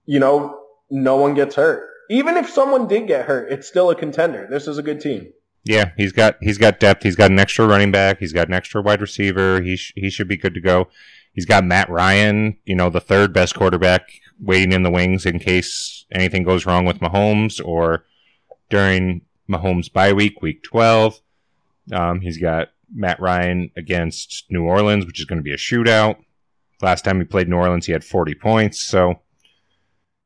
you know no one gets hurt. Even if someone did get hurt, it's still a contender. This is a good team. Yeah, he's got he's got depth. He's got an extra running back. He's got an extra wide receiver. He sh- he should be good to go. He's got Matt Ryan, you know, the third best quarterback waiting in the wings in case anything goes wrong with Mahomes or during Mahomes bye week, week twelve. Um, he's got Matt Ryan against New Orleans, which is going to be a shootout. Last time he played New Orleans, he had forty points. So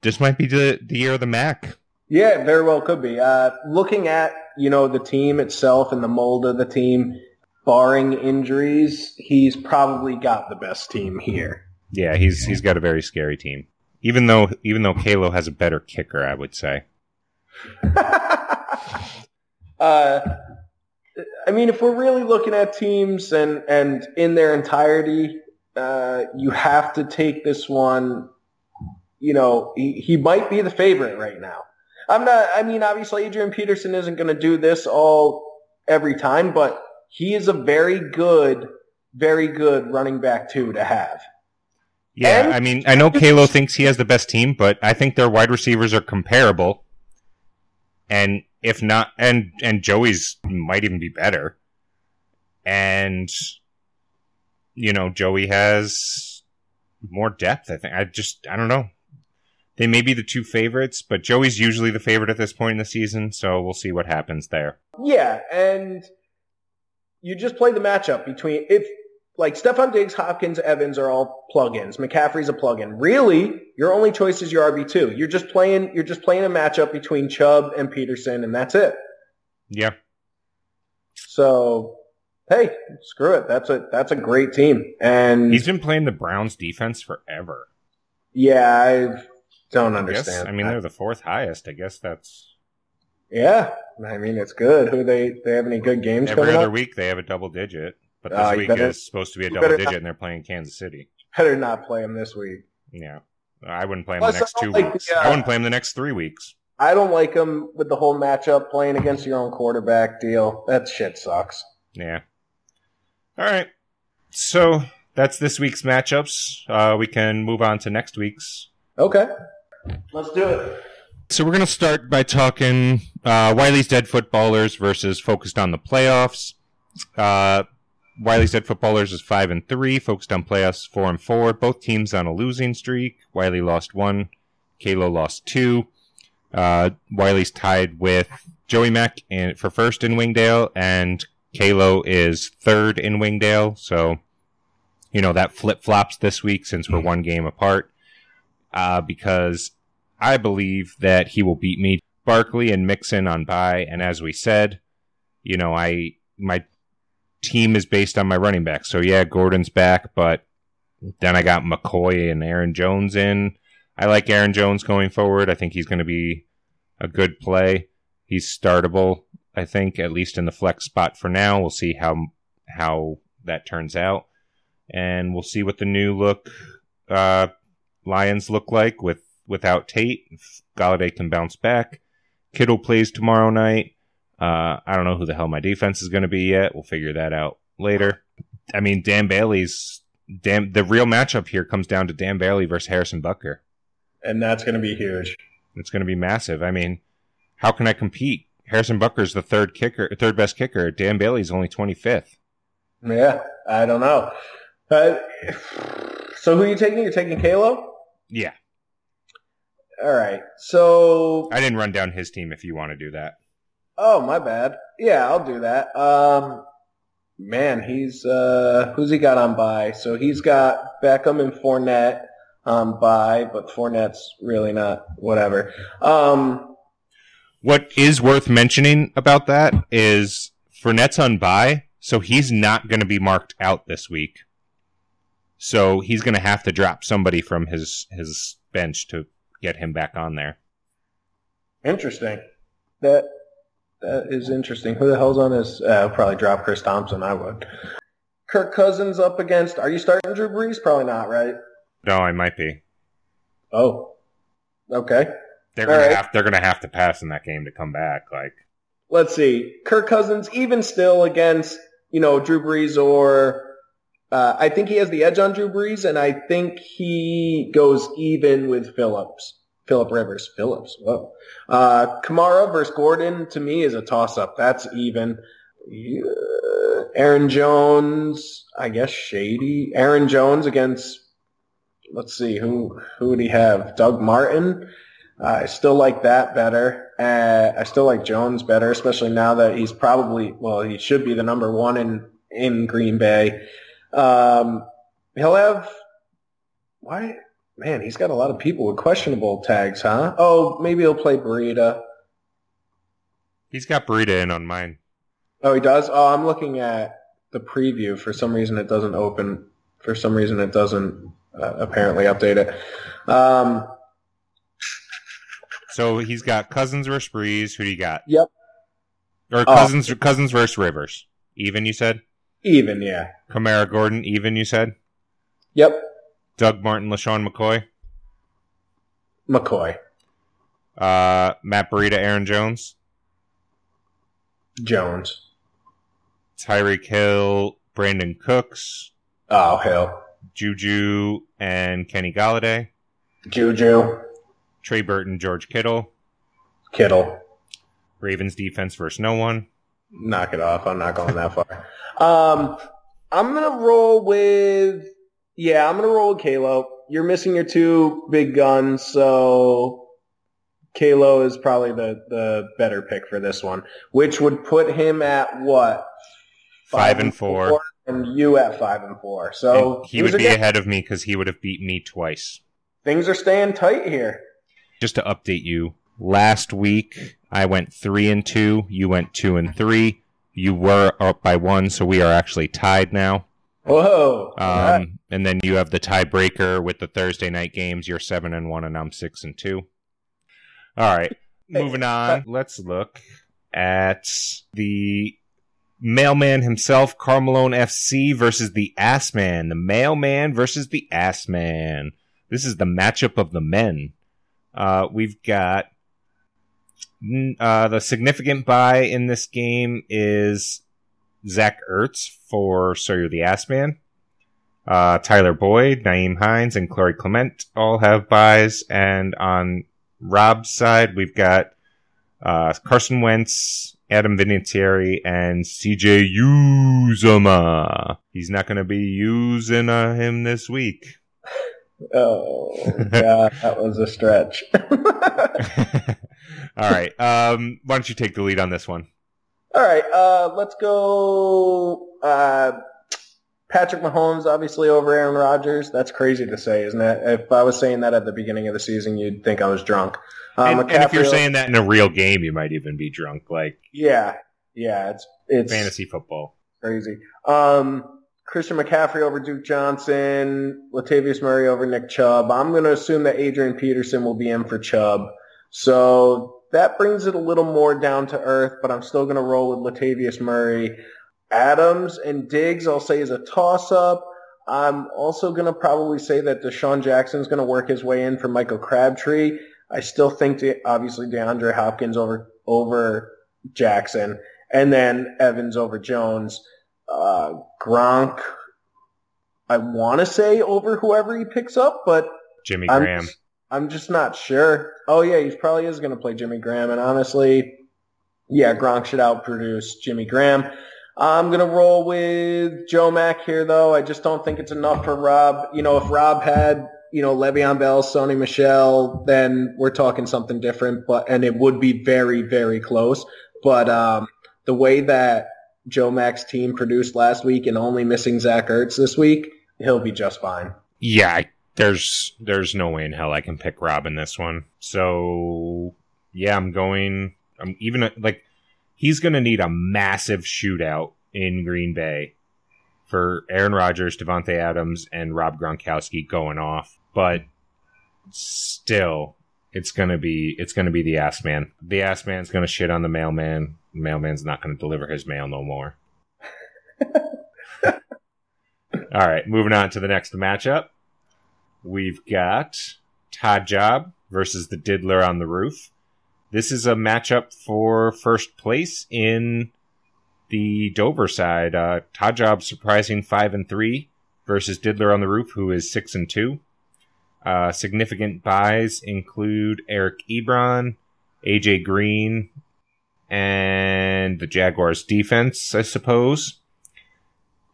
this might be the the year of the Mac. Yeah, very well could be. Uh, looking at you know the team itself and the mold of the team, barring injuries, he's probably got the best team here. Yeah, he's he's got a very scary team. Even though even though Kalo has a better kicker, I would say. uh, I mean, if we're really looking at teams and and in their entirety, uh, you have to take this one. You know, he, he might be the favorite right now. I'm not. I mean, obviously, Adrian Peterson isn't going to do this all every time, but he is a very good very good running back too to have. Yeah, And- I mean, I know Kalo thinks he has the best team, but I think their wide receivers are comparable. And if not, and and Joey's might even be better. And you know, Joey has more depth. I think. I just, I don't know. They may be the two favorites, but Joey's usually the favorite at this point in the season, so we'll see what happens there. Yeah, and you just play the matchup between if like Stefon Diggs, Hopkins, Evans are all plugins. McCaffrey's a plugin. Really, your only choice is your RB two. You're just playing. You're just playing a matchup between Chubb and Peterson, and that's it. Yeah, So, hey, screw it. That's a that's a great team. And he's been playing the Browns defense forever. yeah, I don't I guess. understand. I mean, they're the fourth highest. I guess that's yeah, I mean it's good. Who they they have any good games Every coming other up? week they have a double digit, but this Oh, you week better- is supposed to be a double digit, not- and they're playing Kansas City. Better not play them this week. Yeah, I wouldn't play them Plus, the next two like weeks. the, uh, I wouldn't play them the next three weeks. I don't like them with the whole matchup playing against your own quarterback deal. That shit sucks. Yeah. All right. So that's this week's matchups. Uh, we can move on to next week's. Okay, let's do it. So we're going to start by talking uh, Wiley's Dead Footballers versus Focused on the Playoffs. Uh, Wiley's Dead Footballers is five and three, focused on playoffs four and four. Both teams on a losing streak. Wiley lost one, Kalo lost two. Uh, Wiley's tied with Joey Mack in, for first in Wingdale, and Kalo is third in Wingdale. So, you know that flip flops this week since we're one game apart. Uh, because I believe that he will beat me. Barkley and Mixon on bye, and as we said, you know, I my team is based on my running back. So yeah, Gordon's back, but then I got McCoy and Aaron Jones in. I like Aaron Jones going forward. I think he's going to be a good play. He's startable, I think, at least in the flex spot for now. We'll see how how that turns out, and we'll see what the new look uh, Lions look like with without Tate. If Golladay can bounce back. Kittle plays tomorrow night. Uh, I don't know who the hell my defense is going to be yet. We'll figure that out later. I mean, Dan Bailey's Dan. The real matchup here comes down to Dan Bailey versus Harrison Butker. And that's going to be huge. It's going to be massive. I mean, how can I compete? Harrison Butker's the third kicker, third best kicker. Dan Bailey's only twenty fifth. Yeah, I don't know. Uh, so who are you taking? You're taking Kalo? Yeah, All right. So, I didn't run down his team. If you want to do that, oh, my bad. Yeah, I'll do that. Um, man, he's, uh, who's he got on by? So he's got Beckham and Fournette on by, but Fournette's really not, whatever. Um, What is worth mentioning about that is Fournette's on bye, so he's not going to be marked out this week. So he's going to have to drop somebody from his his bench to get him back on there. interesting. That, that is interesting. Who the hell's on this? uh, I'll probably drop Chris Thompson. I would. Kirk Cousins up against, are you starting Drew Brees? Probably not, right? No, I might be. Oh, okay. They're All gonna right. have they're gonna have to pass in that game to come back. Like Let's see. Kirk Cousins, even still against, you know, Drew Brees or, uh, I think he has the edge on Drew Brees, and I think he goes even with Phillips. Philip Rivers. Phillips. Whoa. Uh, Kamara versus Gordon, to me, is a toss-up. That's even. Aaron Jones, I guess Shady. Aaron Jones against, let's see, who, who would he have? Doug Martin? I still like that better. Uh, I still like Jones better, especially now that he's probably well, he should be the number one in in Green Bay. Um, he'll have why? Man, he's got a lot of people with questionable tags, huh? Oh, maybe he'll play Breida. he's got Breida in on mine. Oh, he does. Oh, I'm looking at the preview. For some reason, it doesn't open. For some reason, it doesn't uh, apparently update it. Um, So he's got Cousins versus Brees. Who do you got? Yep. Or Oh. Cousins Cousins versus Rivers. Even you said. Even, yeah. Kamara Gordon. Even you said. Yep. Doug Martin, LeSean McCoy. McCoy, Uh, Matt Breida, Aaron Jones. Jones, Tyreek Hill, Brandon Cooks, Oh, hell. Juju and Kenny Golladay, Juju, Trey Burton, George Kittle, Kittle. Ravens defense versus no one. Knock it off. I'm not going that far. Um, I'm going to roll with, yeah, I'm going to roll with Kalo. You're missing your two big guns, so Kalo is probably the, the better pick for this one, which would put him at what? Five and four. four. and you at five and four. So And he would be ahead of me because he would have beat me twice. things are staying tight here. Just to update you, last week I went three and two. You went two and three. You were up by one, so we are actually tied now. Whoa. Um, right. And then you have the tiebreaker with the Thursday night games. You're seven and one, and I'm six and two. All right, moving on. Let's look at the mailman himself, Carmelone FC versus the Ass Man. The mailman versus the Ass Man. This is the matchup of the men. Uh, we've got uh, the significant buy in this game is Zach Ertz for Sawyer the Ass Man. Uh, Tyler Boyd, Nyheim Hines, and Corey Clement all have buys. And on Rob's side, we've got uh, Carson Wentz, Adam Vinatieri, and CJ Uzomah. He's not going to be using uh, him this week. Oh, that was a stretch. all right. Um, why don't you take the lead on this one? All right, uh, let's go. Uh, Patrick Mahomes, obviously over Aaron Rodgers. That's crazy to say, isn't it? If I was saying that at the beginning of the season, you'd think I was drunk. Uh, and, and if you're saying that in a real game, you might even be drunk, like yeah, yeah, it's it's fantasy football. crazy. Um, Christian McCaffrey over Duke Johnson, Latavius Murray over Nick Chubb. I'm going to assume that Adrian Peterson will be in for Chubb. So that brings it a little more down to earth, but I'm still going to roll with Latavius Murray. Adams and Diggs, I'll say is a toss up. I'm also going to probably say that DeSean Jackson's going to work his way in for Michael Crabtree. I still think, De- obviously, DeAndre Hopkins over, over Jackson and then Evans over Jones. Uh, Gronk, I want to say over whoever he picks up, but Jimmy I'm Graham. I'm just not sure. Oh yeah, he probably is going to play Jimmy Graham, and honestly, yeah, Gronk should outproduce Jimmy Graham. I'm going to roll with Joe Mack here, though. I just don't think it's enough for Rob. You know, if Rob had, you know, Le'Veon Bell, Sony Michel, then we're talking something different, but, and it would be very, very close. But, um, the way that Joe Mack's team produced last week and only missing Zach Ertz this week, he'll be just fine. Yeah, I, there's there's no way in hell I can pick Rob in this one. So yeah, I'm going. I'm even like he's going to need a massive shootout in Green Bay for Aaron Rodgers, Davante Adams, and Rob Gronkowski going off. But still, it's gonna be it's gonna be the ass man. The ass man's gonna shit on the mailman. The mailman's not gonna deliver his mail no more. All right, moving on to the next matchup. We've got Job versus the Diddler on the Roof. This is a matchup for first place in the Dover side. Uh, Job surprising five and three versus Diddler on the Roof, who is six and two. Uh, significant buys include Eric Ebron, AJ Green, and the Jaguars defense, I suppose.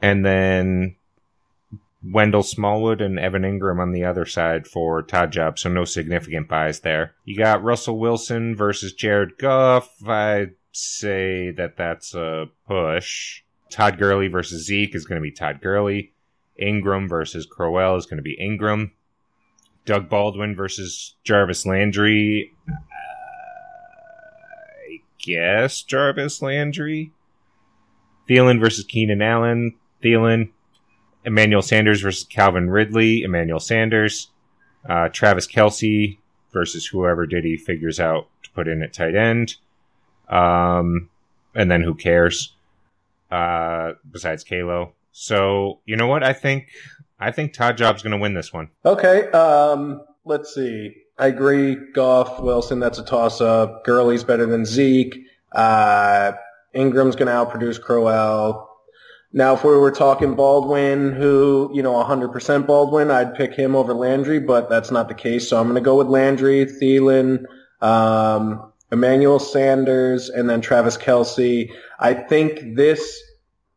And then Wendell Smallwood and Evan Ingram on the other side for Todd Job, so no significant buys there. You got Russell Wilson versus Jared Goff. I'd say that that's a push. Todd Gurley versus Zeke is going to be Todd Gurley. Ingram versus Crowell is going to be Ingram. Doug Baldwin versus Jarvis Landry. I guess Jarvis Landry. Thielen versus Keenan Allen. Thielen. Emmanuel Sanders versus Calvin Ridley. Emmanuel Sanders. Uh, Travis Kelce versus whoever Diddy figures out to put in at tight end. Um, and then who cares? Uh, besides Kalo. So you know what? I think I think Todd Job's going to win this one. Okay, um, let's see. I agree. Goff, Wilson, that's a toss-up. Gurley's better than Zeke. Uh, Ingram's going to outproduce Crowell. Now, if we were talking Baldwin, who, you know, 100% Baldwin, I'd pick him over Landry, but that's not the case. So I'm going to go with Landry, Thielen, um, Emmanuel Sanders, and then Travis Kelce. I think this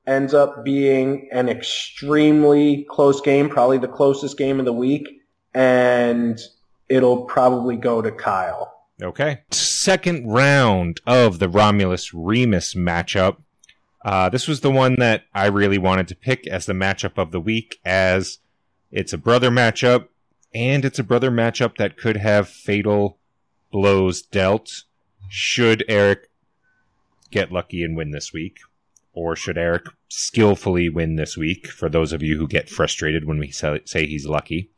ends up being an extremely close game, probably the closest game of the week, and it'll probably go to Kyle. Okay. Second round of the Romulus Remus matchup. Uh, this was the one that I really wanted to pick as the matchup of the week, as it's a brother matchup, and it's a brother matchup that could have fatal blows dealt should Eric get lucky and win this week, or should Eric skillfully win this week. For those of you who get frustrated when we say he's lucky,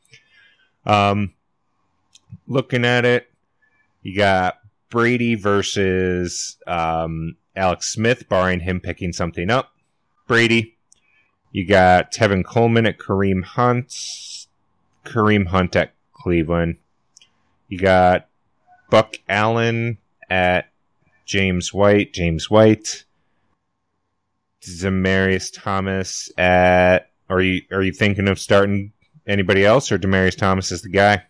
um, looking at it, you got Brady versus um, Alex Smith, barring him picking something up. Brady. You got Tevin Coleman at Kareem Hunt. Kareem Hunt at Cleveland. You got Buck Allen at James White. James White. Demaryius Thomas at. Are you are you thinking of starting anybody else, or Demaryius Thomas is the guy?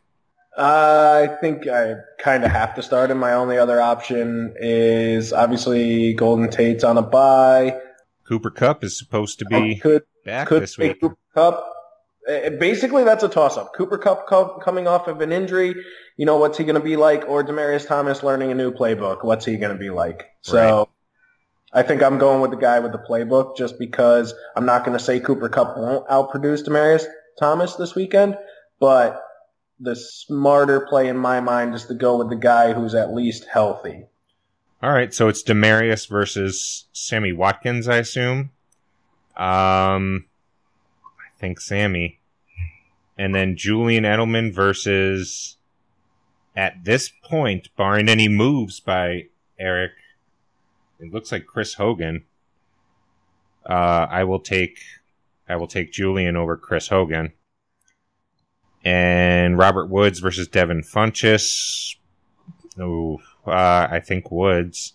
Uh, I think I kind of have to start him. My only other option is obviously Golden Tate's on a bye. Cooper Kupp is supposed to be could, back could this week. Cooper Kupp. Eh, basically, that's a toss-up. Cooper Kupp coming off of an injury, you know, what's he going to be like? Or Demaryius Thomas learning a new playbook, what's he going to be like? So. I think I'm going with the guy with the playbook just because I'm not going to say Cooper Kupp won't outproduce Demaryius Thomas this weekend, but the smarter play in my mind is to go with the guy who's at least healthy. All right, so it's Demaryius versus Sammy Watkins, I assume. Um, I think Sammy, and then Julian Edelman versus, at this point, barring any moves by Eric, it looks like Chris Hogan. Uh, I will take, I will take Julian over Chris Hogan and Robert Woods versus Devin Funchess. Oh, uh, I think Woods.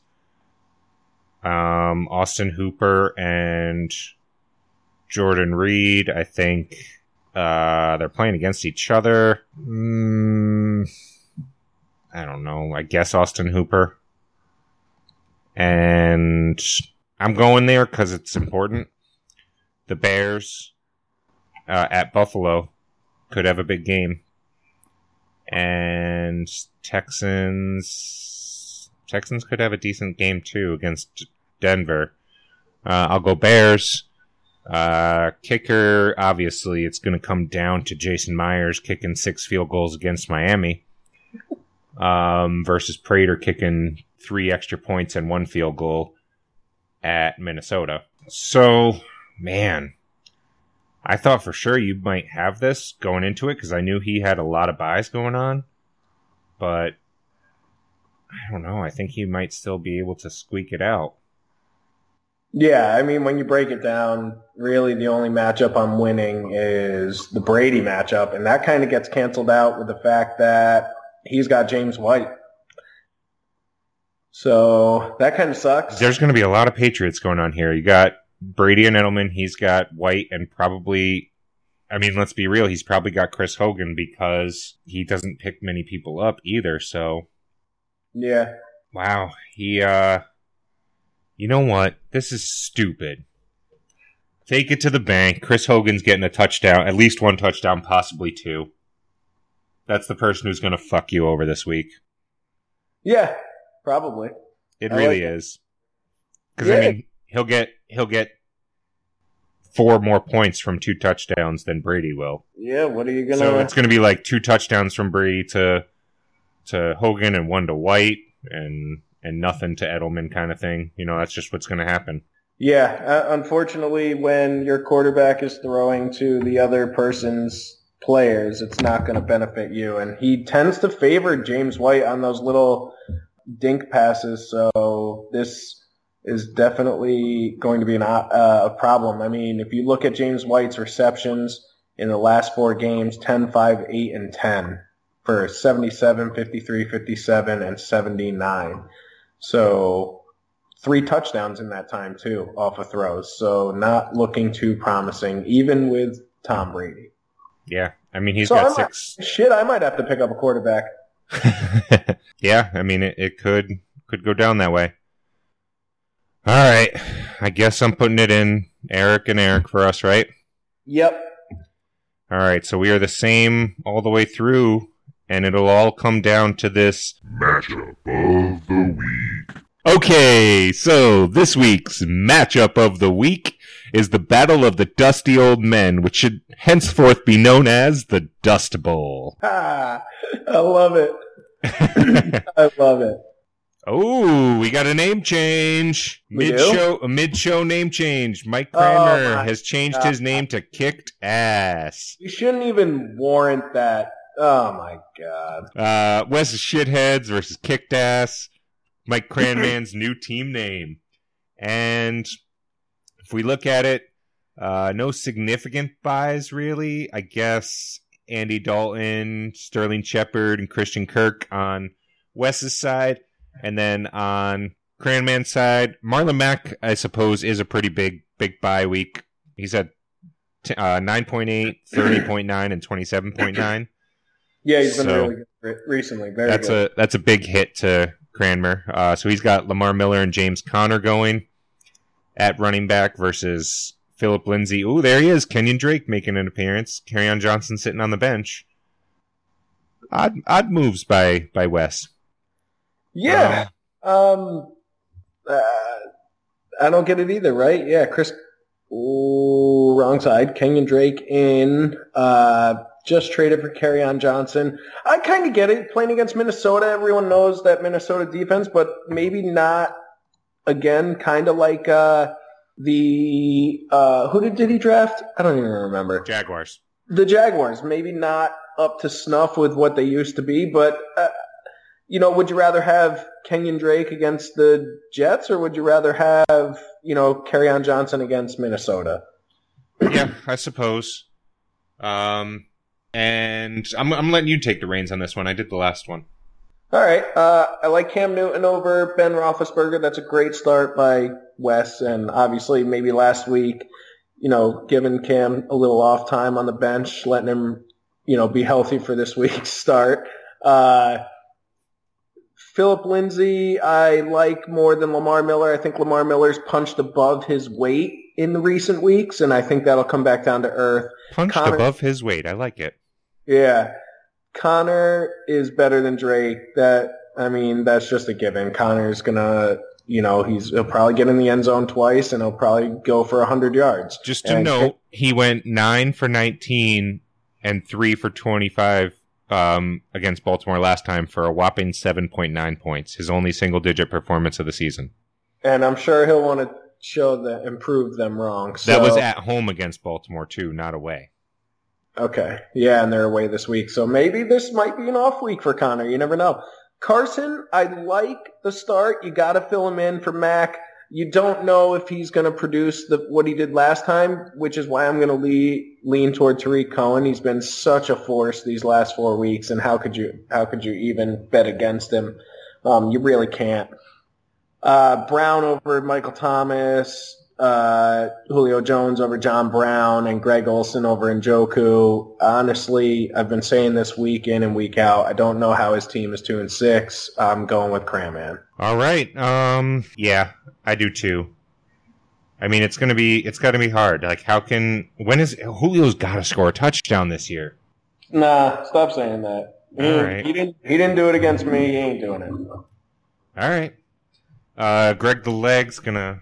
Um, Austin Hooper and Jordan Reed. I think uh, they're playing against each other. Mm, I don't know. I guess Austin Hooper. And I'm going there because it's important. The Bears uh, at Buffalo could have a big game. And Texans Texans could have a decent game too against Denver. Uh, I'll go Bears. Uh, kicker, obviously, it's going to come down to Jason Myers kicking six field goals against Miami um, versus Prater kicking three extra points and one field goal at Minnesota. So, man, I thought for sure you might have this going into it because I knew he had a lot of buys going on, but I don't know. I think he might still be able to squeak it out. Yeah, I mean, when you break it down, really the only matchup I'm winning is the Brady matchup, and that kind of gets canceled out with the fact that he's got James White. So that kind of sucks. There's going to be a lot of Patriots going on here. You got Brady and Edelman, he's got White and probably I mean, let's be real, he's probably got Chris Hogan because he doesn't pick many people up either, so Yeah. Wow. He uh You know what? This is stupid. Take it to the bank. Chris Hogan's getting a touchdown, at least one touchdown, possibly two. That's the person who's going to fuck you over this week. Yeah, probably. It I really like is. Because yeah. I mean, he'll get he'll get four more points from two touchdowns than Brady will. Yeah, what are you gonna? So it's gonna be like two touchdowns from Brady to to Hogan and one to White and and nothing to Edelman kind of thing. You know, that's just what's gonna happen. Yeah, uh, unfortunately, when your quarterback is throwing to the other person's players, it's not going to benefit you. And he tends to favor James White on those little dink passes. So this is definitely going to be an, uh, a problem. I mean, if you look at James White's receptions in the last four games, 10, 5, 8, and 10 for 77, 53, 57, and 79. So three touchdowns in that time too off of throws. So not looking too promising, even with Tom Brady. Yeah, I mean he's So got might- six. Shit, I might have to pick up a quarterback. yeah, I mean it, it could could go down that way. All right, I guess I'm putting it in Eric and Eric for us, right? Yep. All right, so we are the same all the way through, and it'll all come down to this Matchup of the week. Okay, so this week's matchup of the week is the Battle of the Dusty Old Men, which should henceforth be known as the Dust Bowl. Ah, I love it. I love it. Oh, we got a name change. Mid show, mid show name change. Mike Oh, Kramer my has changed God. his name to Kicked Ass. You shouldn't even warrant that. Oh my god. Uh, Wes Shitheads versus Kicked Ass. Mike Cranman's new team name. And if we look at it, uh, no significant buys really. I guess Andy Dalton, Sterling Shepard, and Christian Kirk on Wes's side. And then on Cranman's side, Marlon Mack, I suppose, is a pretty big, big buy week. He's at t- uh, 9.8, 30.9, and 27.9. Yeah, he's been So- really good recently. Very that's good. a that's a big hit to Cranmer. Uh, so he's got Lamar Miller and James Conner going at running back versus Phillip Lindsay. Ooh, there he is. Kenyan Drake making an appearance. on Johnson sitting on the bench. Odd odd moves by by Wes. Yeah. Um, uh, I don't get it either, right? Yeah, Chris. Ooh, wrong side. Kenyan Drake in. Uh, just traded for on Johnson. I kind of get it. Playing against Minnesota, everyone knows that Minnesota defense, but maybe not. Again, kind of like uh, the uh, who did, did he draft? I don't even remember. Jaguars. the Jaguars, maybe not up to snuff with what they used to be, but uh, you know, would you rather have Kenyan Drake against the Jets, or would you rather have you know on Johnson against Minnesota? yeah, I suppose. Um, and I'm I'm letting you take the reins on this one. I did the last one. All right, uh, I like Cam Newton over Ben Roethlisberger. That's a great start by Wes, and obviously maybe last week, you know, giving Cam a little off time on the bench, letting him, you know, be healthy for this week's start. Uh, Phillip Lindsay, I like more than Lamar Miller. I think Lamar Miller's punched above his weight in the recent weeks, and I think that'll come back down to earth. Punched Conner- above his weight. I like it. Yeah. Conner is better than Drake. That I mean, that's just a given. Conner's gonna, you know, he's he'll probably get in the end zone twice, and he'll probably go for hundred yards. Just to And- note, he went nine for nineteen and three for twenty-five um, against Baltimore last time for a whopping seven point nine points. His only single-digit performance of the season. And I'm sure he'll want to show that improve them wrong. So, That was at home against Baltimore too, not away. okay. Yeah, and they're away this week, so maybe this might be an off week for Conner. You never know. Carson, I like the start. You got to fill him in for Mack. You don't know if he's going to produce the what he did last time, which is why I'm going to lean, lean toward Tarik Cohen. He's been such a force these last four weeks, and how could you how could you even bet against him? Um, you really can't. Uh, Brown over Michael Thomas, uh, Julio Jones over John Brown, and Greg Olsen over Njoku. Honestly, I've been saying this week in and week out. I don't know how his team is two and six. I'm going with Cramman. All right. Um. Yeah, I do too. I mean, it's gonna be it's got to be hard. Like, how can when is Julio's got to score a touchdown this year? Nah, stop saying that. He, All right. he didn't. He didn't do it against me. He ain't doing it. All right. Uh, Greg the Leg's gonna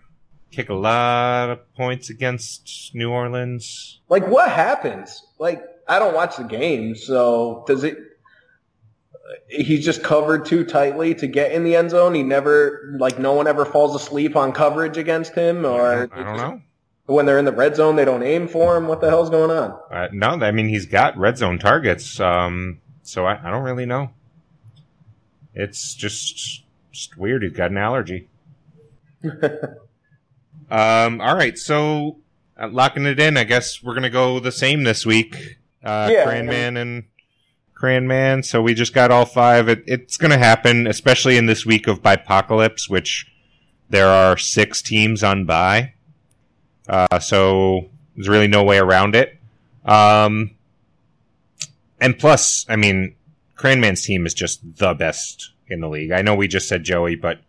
kick a lot of points against New Orleans. Like, what happens? Like, I don't watch the game, so does it? He's just covered too tightly to get in the end zone. He never, like, no one ever falls asleep on coverage against him, I or don't, I don't know. when they're in the red zone, they don't aim for him. What the hell's going on? Uh, no, I mean he's got red zone targets. Um, so I, I don't really know. It's just just weird. He's got an allergy. um. All right. So uh, locking it in. I guess we're gonna go the same this week. Uh, Yeah. Cranman and Cranman. So we just got all five. It, it's gonna happen, especially in this week of Bipocalypse, which there are six teams on bye, uh, so there's really no way around it. Um, and plus, I mean, Cranman's team is just the best in the league. I know we just said Joey, but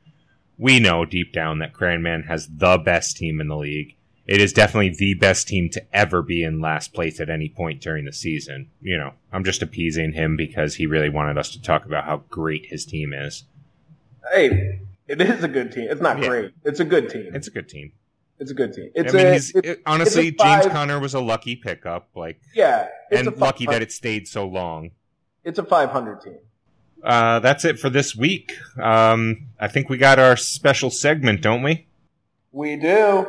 we know deep down that Cranman has the best team in the league. It is definitely the best team to ever be in last place at any point during the season. You know, I'm just appeasing him because he really wanted us to talk about how great his team is. Hey, it is a good team. It's not Yeah. great. It's a good team. It's a good team. It's a good team. It's I mean, a, it's- it- honestly, it's James Conner was a lucky pickup, like, yeah, and lucky that it stayed so long. it's a 500 team. Uh, that's it for this week. Um, I think we got our special segment, don't we? We do.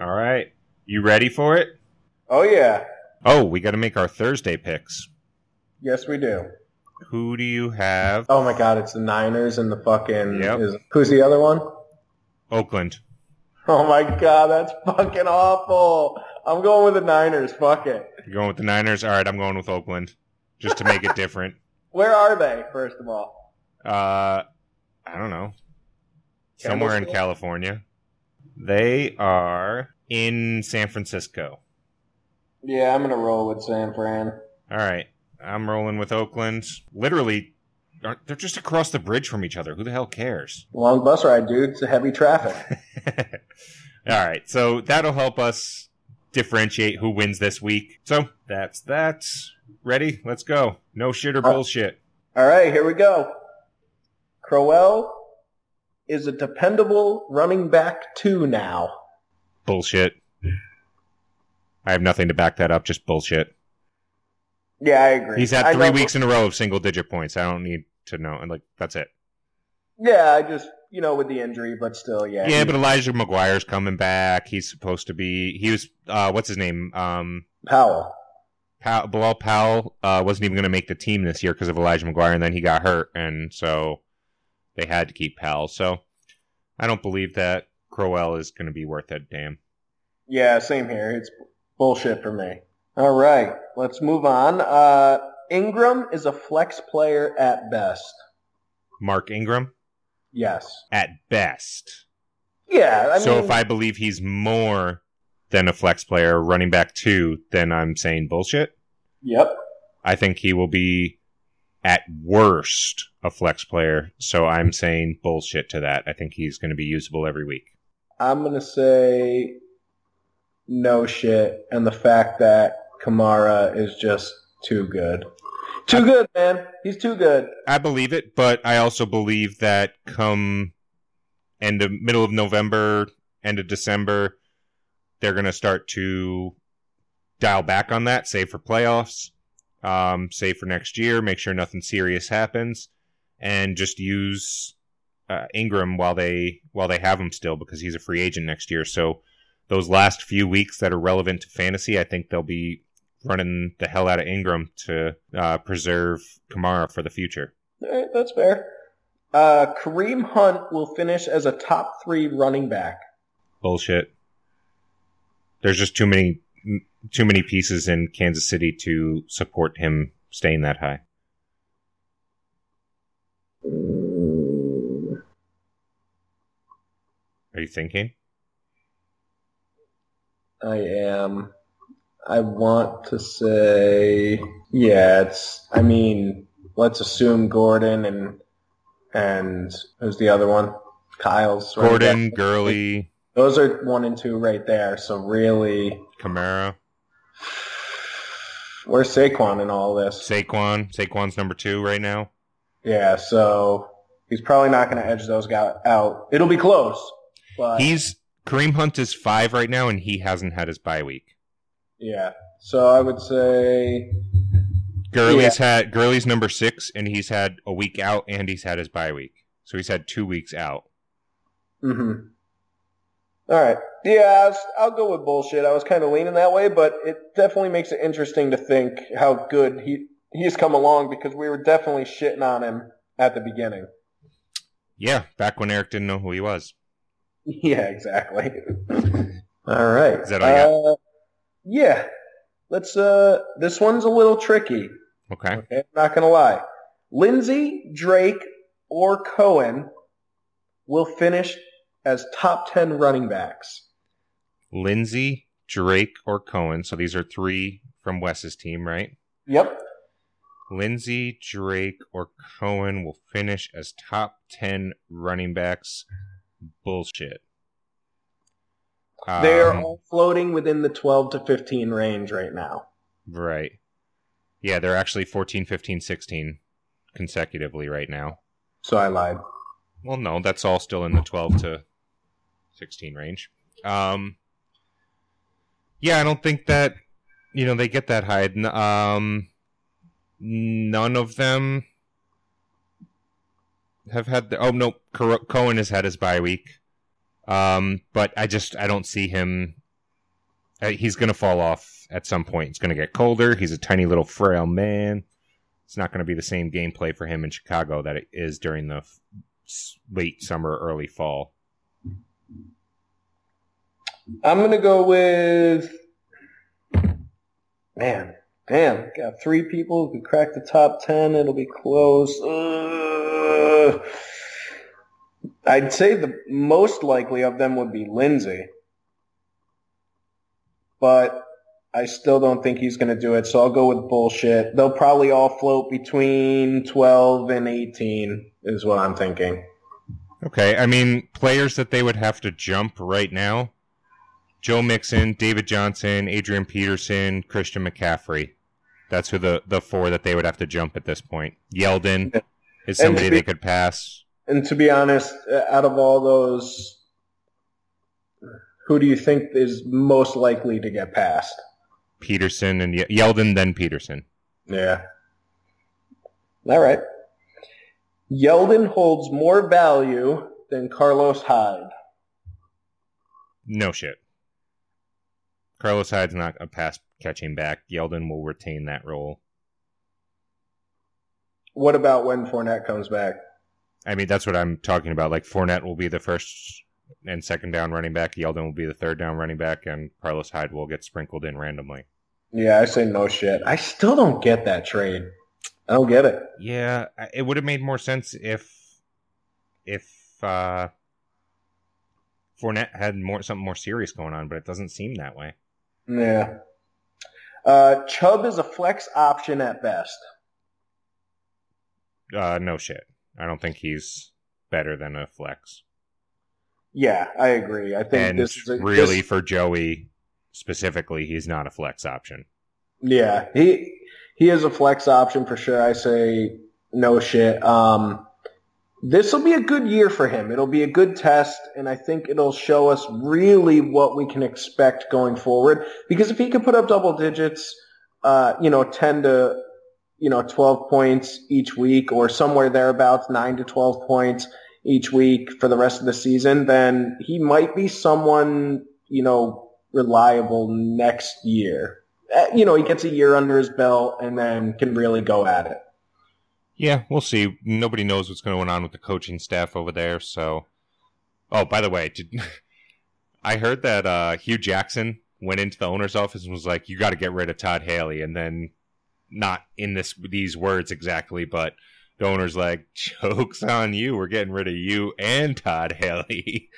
All right. You ready for it? Oh yeah. Oh, we got to make our Thursday picks. Yes, we do. Who do you have? Oh my God, it's the Niners and the fucking. Yep. Is, who's the other one? Oakland. Oh my God, that's fucking awful. I'm going with the Niners. Fuck it. You're going with the Niners? All right, I'm going with Oakland, just to make it different. Where are they? First of all. Uh, I don't know. Somewhere in California. They are in San Francisco. Yeah, I'm gonna roll with San Fran. All right. I'm rolling with Oakland. Literally, they're just across the bridge from each other. Who the hell cares? Long bus ride, dude. It's a heavy traffic. All right. So that'll help us differentiate who wins this week. So that's that. Ready? Let's go. No shit or bullshit. All right, here we go. Crowell is a dependable running back two now. Bullshit. I have nothing to back that up. Just bullshit. Yeah, I agree. He's had I three weeks in a row of single digit points. I don't need to know. And like, that's it. Yeah, I just you know with the injury, but still, yeah. Yeah, but Elijah McGuire's coming back. He's supposed to be. He was. Uh, what's his name? Um, Powell. Powell, Bilal Powell uh, wasn't even going to make the team this year because of Elijah McGuire, and then he got hurt, and so they had to keep Powell. So I don't believe that Crowell is going to be worth a damn. Yeah, same here. It's bullshit for me. All right, let's move on. Uh, Ingram is a flex player at best. Mark Ingram Yes. at best. Yeah, I so mean, if I believe he's more than a flex player, running back two, then I'm saying bullshit. yep. I think he will be at worst a flex player. So I'm saying bullshit to that. I think he's going to be usable every week. I'm gonna say no shit, and the fact that Kamara is just too good. Too good, man. He's too good. I believe it, but I also believe that come end of middle of November, end of December, they're going to start to dial back on that, save for playoffs, um, save for next year, make sure nothing serious happens, and just use uh, Ingram while they while they have him still because he's a free agent next year. So those last few weeks that are relevant to fantasy, I think they'll be running the hell out of Ingram to uh, preserve Kamara for the future. All right, that's fair. Uh, Kareem Hunt will finish as a top three running back. Bullshit. There's just too many too many pieces in Kansas City to support him staying that high. Are you thinking? I am. I want to say, yeah, it's, I mean, let's assume Gordon and, and who's the other one? Kyle's. Gordon. Gurley, Those are one and two right there. So really, Kamara, where's Saquon in all this? Saquon. Saquon's number two right now. Yeah, so he's probably not going to edge those guys out. It'll be close, but He's Kareem Hunt is five right now, and he hasn't had his bye week. yeah. So I would say, Gurley's had Gurley's number six, and he's had a week out, and he's had his bye week, so he's had two weeks out. hmm All right, yeah, was, I'll go with bullshit. I was kind of leaning that way, but it definitely makes it interesting to think how good he he's come along because we were definitely shitting on him at the beginning. Yeah, back when Eric didn't know who he was. Yeah, exactly. All right. Is that all uh, Yeah. Let's uh this one's a little tricky. Okay. Okay, I'm not gonna lie. Lindsay, Drake, or Cohen will finish as top 10 running backs? Lindsay, Drake, or Cohen. So these are three from Wes's team, right? Yep. Lindsay, Drake, or Cohen will finish as top 10 running backs. Bullshit. They are Um, all floating within the 12 to 15 range right now. Right. Yeah, they're actually 14, 15, 16 consecutively right now. So I lied. Well, no, that's all still in the 12 to 16 range. Um, yeah, I don't think that, you know, they get that high. Um, none of them have had the, oh, no, Cohen has had his bye week. Um, but I just, I don't see him, uh, he's going to fall off at some point. It's going to get colder. He's a tiny little frail man. It's not going to be the same gameplay for him in Chicago that it is during the f- late summer, early fall. I'm to go with. Man, damn. Got three people who could crack the top 10. It'll be close. Uh, I'd say the most likely of them would be Lindsay. But I still don't think he's going to do it, so I'll go with bullshit. They'll probably all float between 12 and 18, is what I'm thinking. Okay, I mean, players that they would have to jump right now Joe Mixon, David Johnson, Adrian Peterson, Christian McCaffrey. That's who the, the four that they would have to jump at this point. Yeldon is somebody be- they could pass. And to be honest, uh, out of all those, who do you think is most likely to get passed? Peterson and Yeldon, then Peterson. Yeah. All right. Yeldon holds more value than Carlos Hyde. No shit. Carlos Hyde's not a pass catching back. Yeldon will retain that role. What about when Fournette comes back? I mean, that's what I'm talking about. Like Fournette will be the first and second down running back. Yeldon will be the third down running back, and Carlos Hyde will get sprinkled in randomly. Yeah, I say no shit. I still don't get that trade. I don't get it. Yeah, it would have made more sense if if uh Fournette had more something more serious going on, but it doesn't seem that way. Yeah. Uh, Chubb is a flex option at best. Uh, no shit. I don't think he's better than a flex. Yeah, I agree. I think And this is a, really, this- for Joey specifically, he's not a flex option. Yeah, he he is a flex option for sure. I say no shit. Um, this will be a good year for him. It'll be a good test, and I think it'll show us really what we can expect going forward. Because if he can put up double digits, uh, you know, ten to you know twelve points each week, or somewhere thereabouts, nine to twelve points each week for the rest of the season, then he might be someone you know reliable next year uh, you know, he gets a year under his belt and then can really go at it. Yeah, we'll see. Nobody knows what's going on with the coaching staff over there. So, oh, by the way, did, I heard that uh, Hue Jackson went into the owner's office and was like, "You got to get rid of Todd Haley," and then not in this these words exactly, but the owner's like, "Jokes on you. We're getting rid of you and Todd Haley."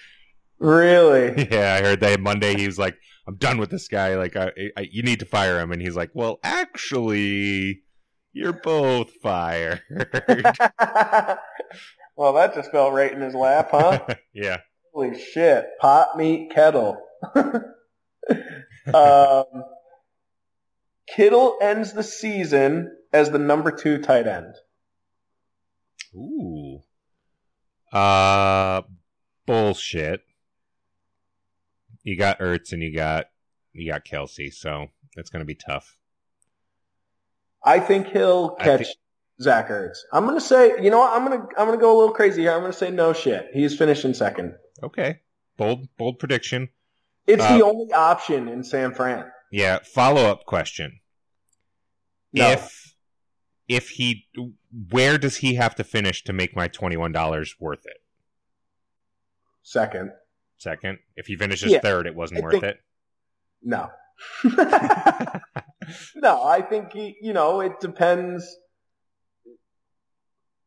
Really? yeah, I heard that Monday. He was like, "I'm done with this guy. Like, I, I, you need to fire him." And he's like, "Well, actually." You're both fired. well, that just fell right in his lap, huh? yeah. Holy shit. Pot, meat, kettle. um, Kittle ends the season as the number two tight end. Ooh. Uh, bullshit. You got Ertz and you got you got Kelce, so it's gonna be tough. I think he'll catch think- Zach Ertz. I'm gonna say, you know what? I'm gonna I'm gonna go a little crazy here. I'm gonna say no shit. He's finishing second. Okay. Bold bold prediction. It's Uh, the only option in San Fran. Yeah. Follow up question. No. If if he where does he have to finish to make my twenty one dollars worth it? Second. Second. If he finishes Yeah, third, it wasn't I worth think- it. No. no, I think he, you know, it depends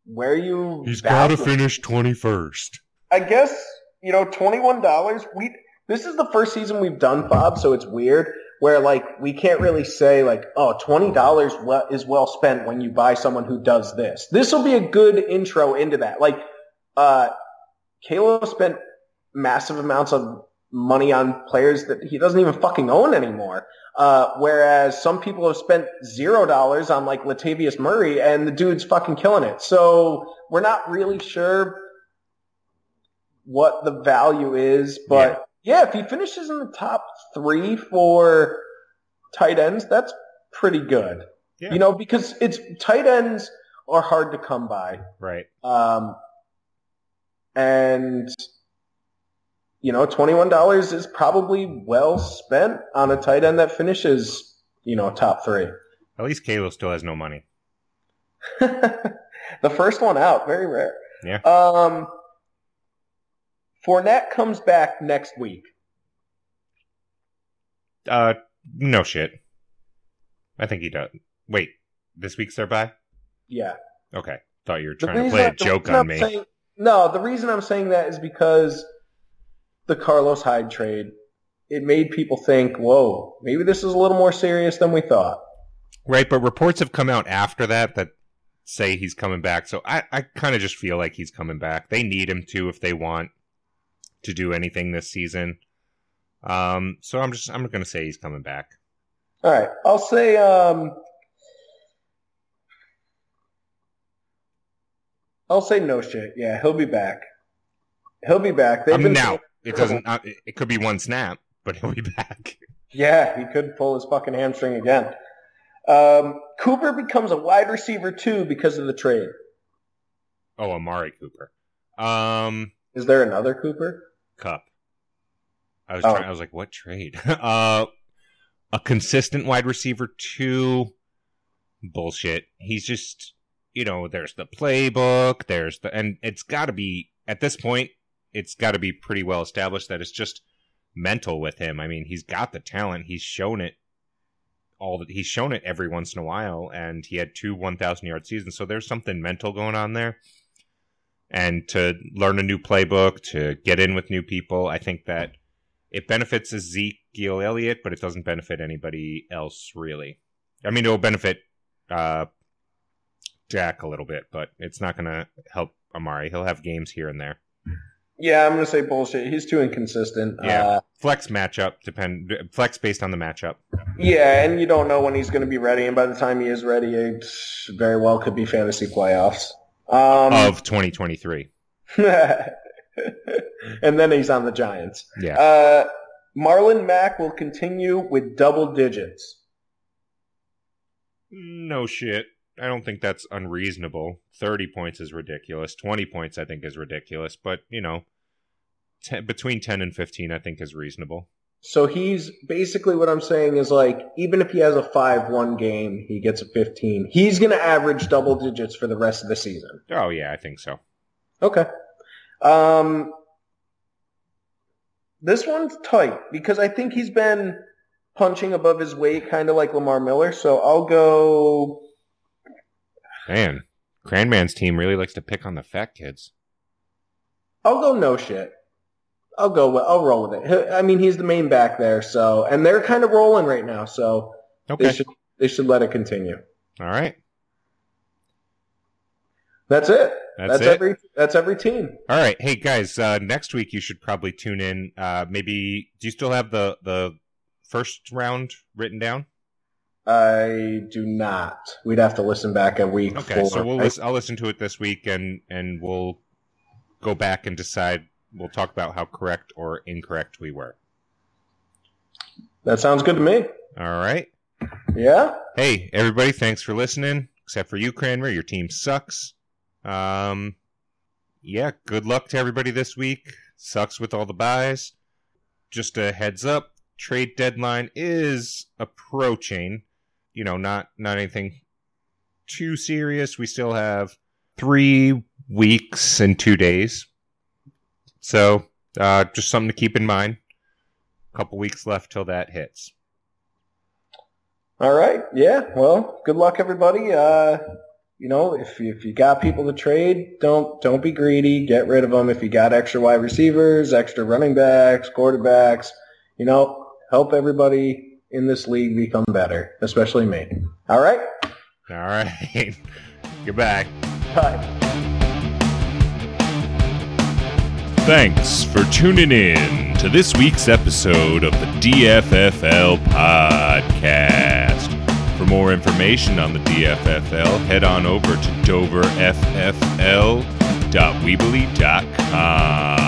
where you. He's got to finish twenty first. I guess you know, twenty one dollars. We this is the first season we've done Bob, so it's weird where like we can't really say like, oh, twenty dollars is well spent when you buy someone who does this. This will be a good intro into that. Like, uh, Kalo spent massive amounts of money on players that he doesn't even fucking own anymore. Uh, whereas some people have spent zero dollars on like Latavius Murray and the dude's fucking killing it. So we're not really sure what the value is, but yeah, yeah if he finishes in the top three for tight ends, that's pretty good. Yeah. You know, because it's tight ends are hard to come by. Right. Um, and you know, $21 is probably well spent on a tight end that finishes, you know, top three. At least Kalo still has no money. the first one out, very rare. Yeah. Um, Fournette comes back next week. Uh, no shit. I think he does. Wait, this week's their bye? Yeah. Okay. Thought you were trying to play a joke on I'm me. saying- no, the reason I'm saying that is because the Carlos Hyde trade, it made people think, whoa, maybe this is a little more serious than we thought. Right, but reports have come out after that that say he's coming back. So I, I kind of just feel like he's coming back. They need him to if they want to do anything this season. Um, so I'm just I'm going to say he's coming back. All right, I'll say um, I'll say no shit. Yeah, he'll be back. He'll be back. They've Um, been now it doesn't. Uh, it could be one snap, but he'll be back. Yeah, he could pull his fucking hamstring again. Um, Cooper becomes a wide receiver too because of the trade. Oh, Amari Cooper. Um, Is there another Cooper? Kupp. I was Oh. trying. I was like, what trade? uh, a consistent wide receiver two. Bullshit. He's just, you know, there's the playbook. There's the, and it's got to be at this point. It's got to be pretty well established that it's just mental with him. I mean, he's got the talent. He's shown it. All that he's shown it every once in a while, and he had two 1,000 yard seasons. So there's something mental going on there and to learn a new playbook, to get in with new people. I think that it benefits Ezekiel Elliott, but it doesn't benefit anybody else really. I mean, it'll benefit uh, Jack a little bit, but it's not going to help Amari. He'll have games here and there. Yeah, I'm gonna say bullshit. He's too inconsistent. Yeah. Uh, Flex matchup depend flex based on the matchup. yeah, and you don't know when he's gonna be ready, and by the time he is ready, it very well could be fantasy playoffs. Um, of 2023. and then he's on the Giants. Yeah. Uh, Marlon Mack will continue with double digits. No shit. I don't think that's unreasonable. 30 points is ridiculous. 20 points I think is ridiculous, but you know, 10, between 10 and 15 I think is reasonable. So he's basically what I'm saying is like, even if he has a 5-1 game, he gets a 15. He's going to average double digits for the rest of the season. Oh yeah, I think so. Okay. Um, this one's tight because I think he's been punching above his weight, kind of like Lamar Miller. So I'll go. Man, Cranman's team really likes to pick on the fat kids. I'll go no shit. I'll go. With, I'll roll with it. I mean, he's the main back there, so and they're kind of rolling right now, so they should they should let it continue. All right. That's it. That's, it. every that's every team. All right. Hey guys, uh, next week you should probably tune in. Uh, maybe do you still have the the first round written down? I do not. We'd have to listen back a week. Okay, for, so we'll I- listen, I'll listen to it this week and and we'll go back and decide. We'll talk about how correct or incorrect we were. that sounds good to me. All right. Yeah. Hey, everybody, thanks for listening. Except for you, Cranmer, your team sucks. Um, yeah, good luck to everybody this week. Sucks with all the buys. Just a heads up, trade deadline is approaching. You know, not not anything too serious. We still have three weeks and two days. So, uh, just something to keep in mind. A couple weeks left till that hits. All right. Yeah. Well, good luck, everybody. Uh, you know, if if you got people to trade, don't don't be greedy. Get rid of them. If you got extra wide receivers, extra running backs, quarterbacks, you know, help everybody in this league become better, especially me. All right. All right. Goodbye. Bye. Thanks for tuning in to this week's episode of the DFFL podcast. For more information on the DFFL, head on over to doverffl.weebly.com.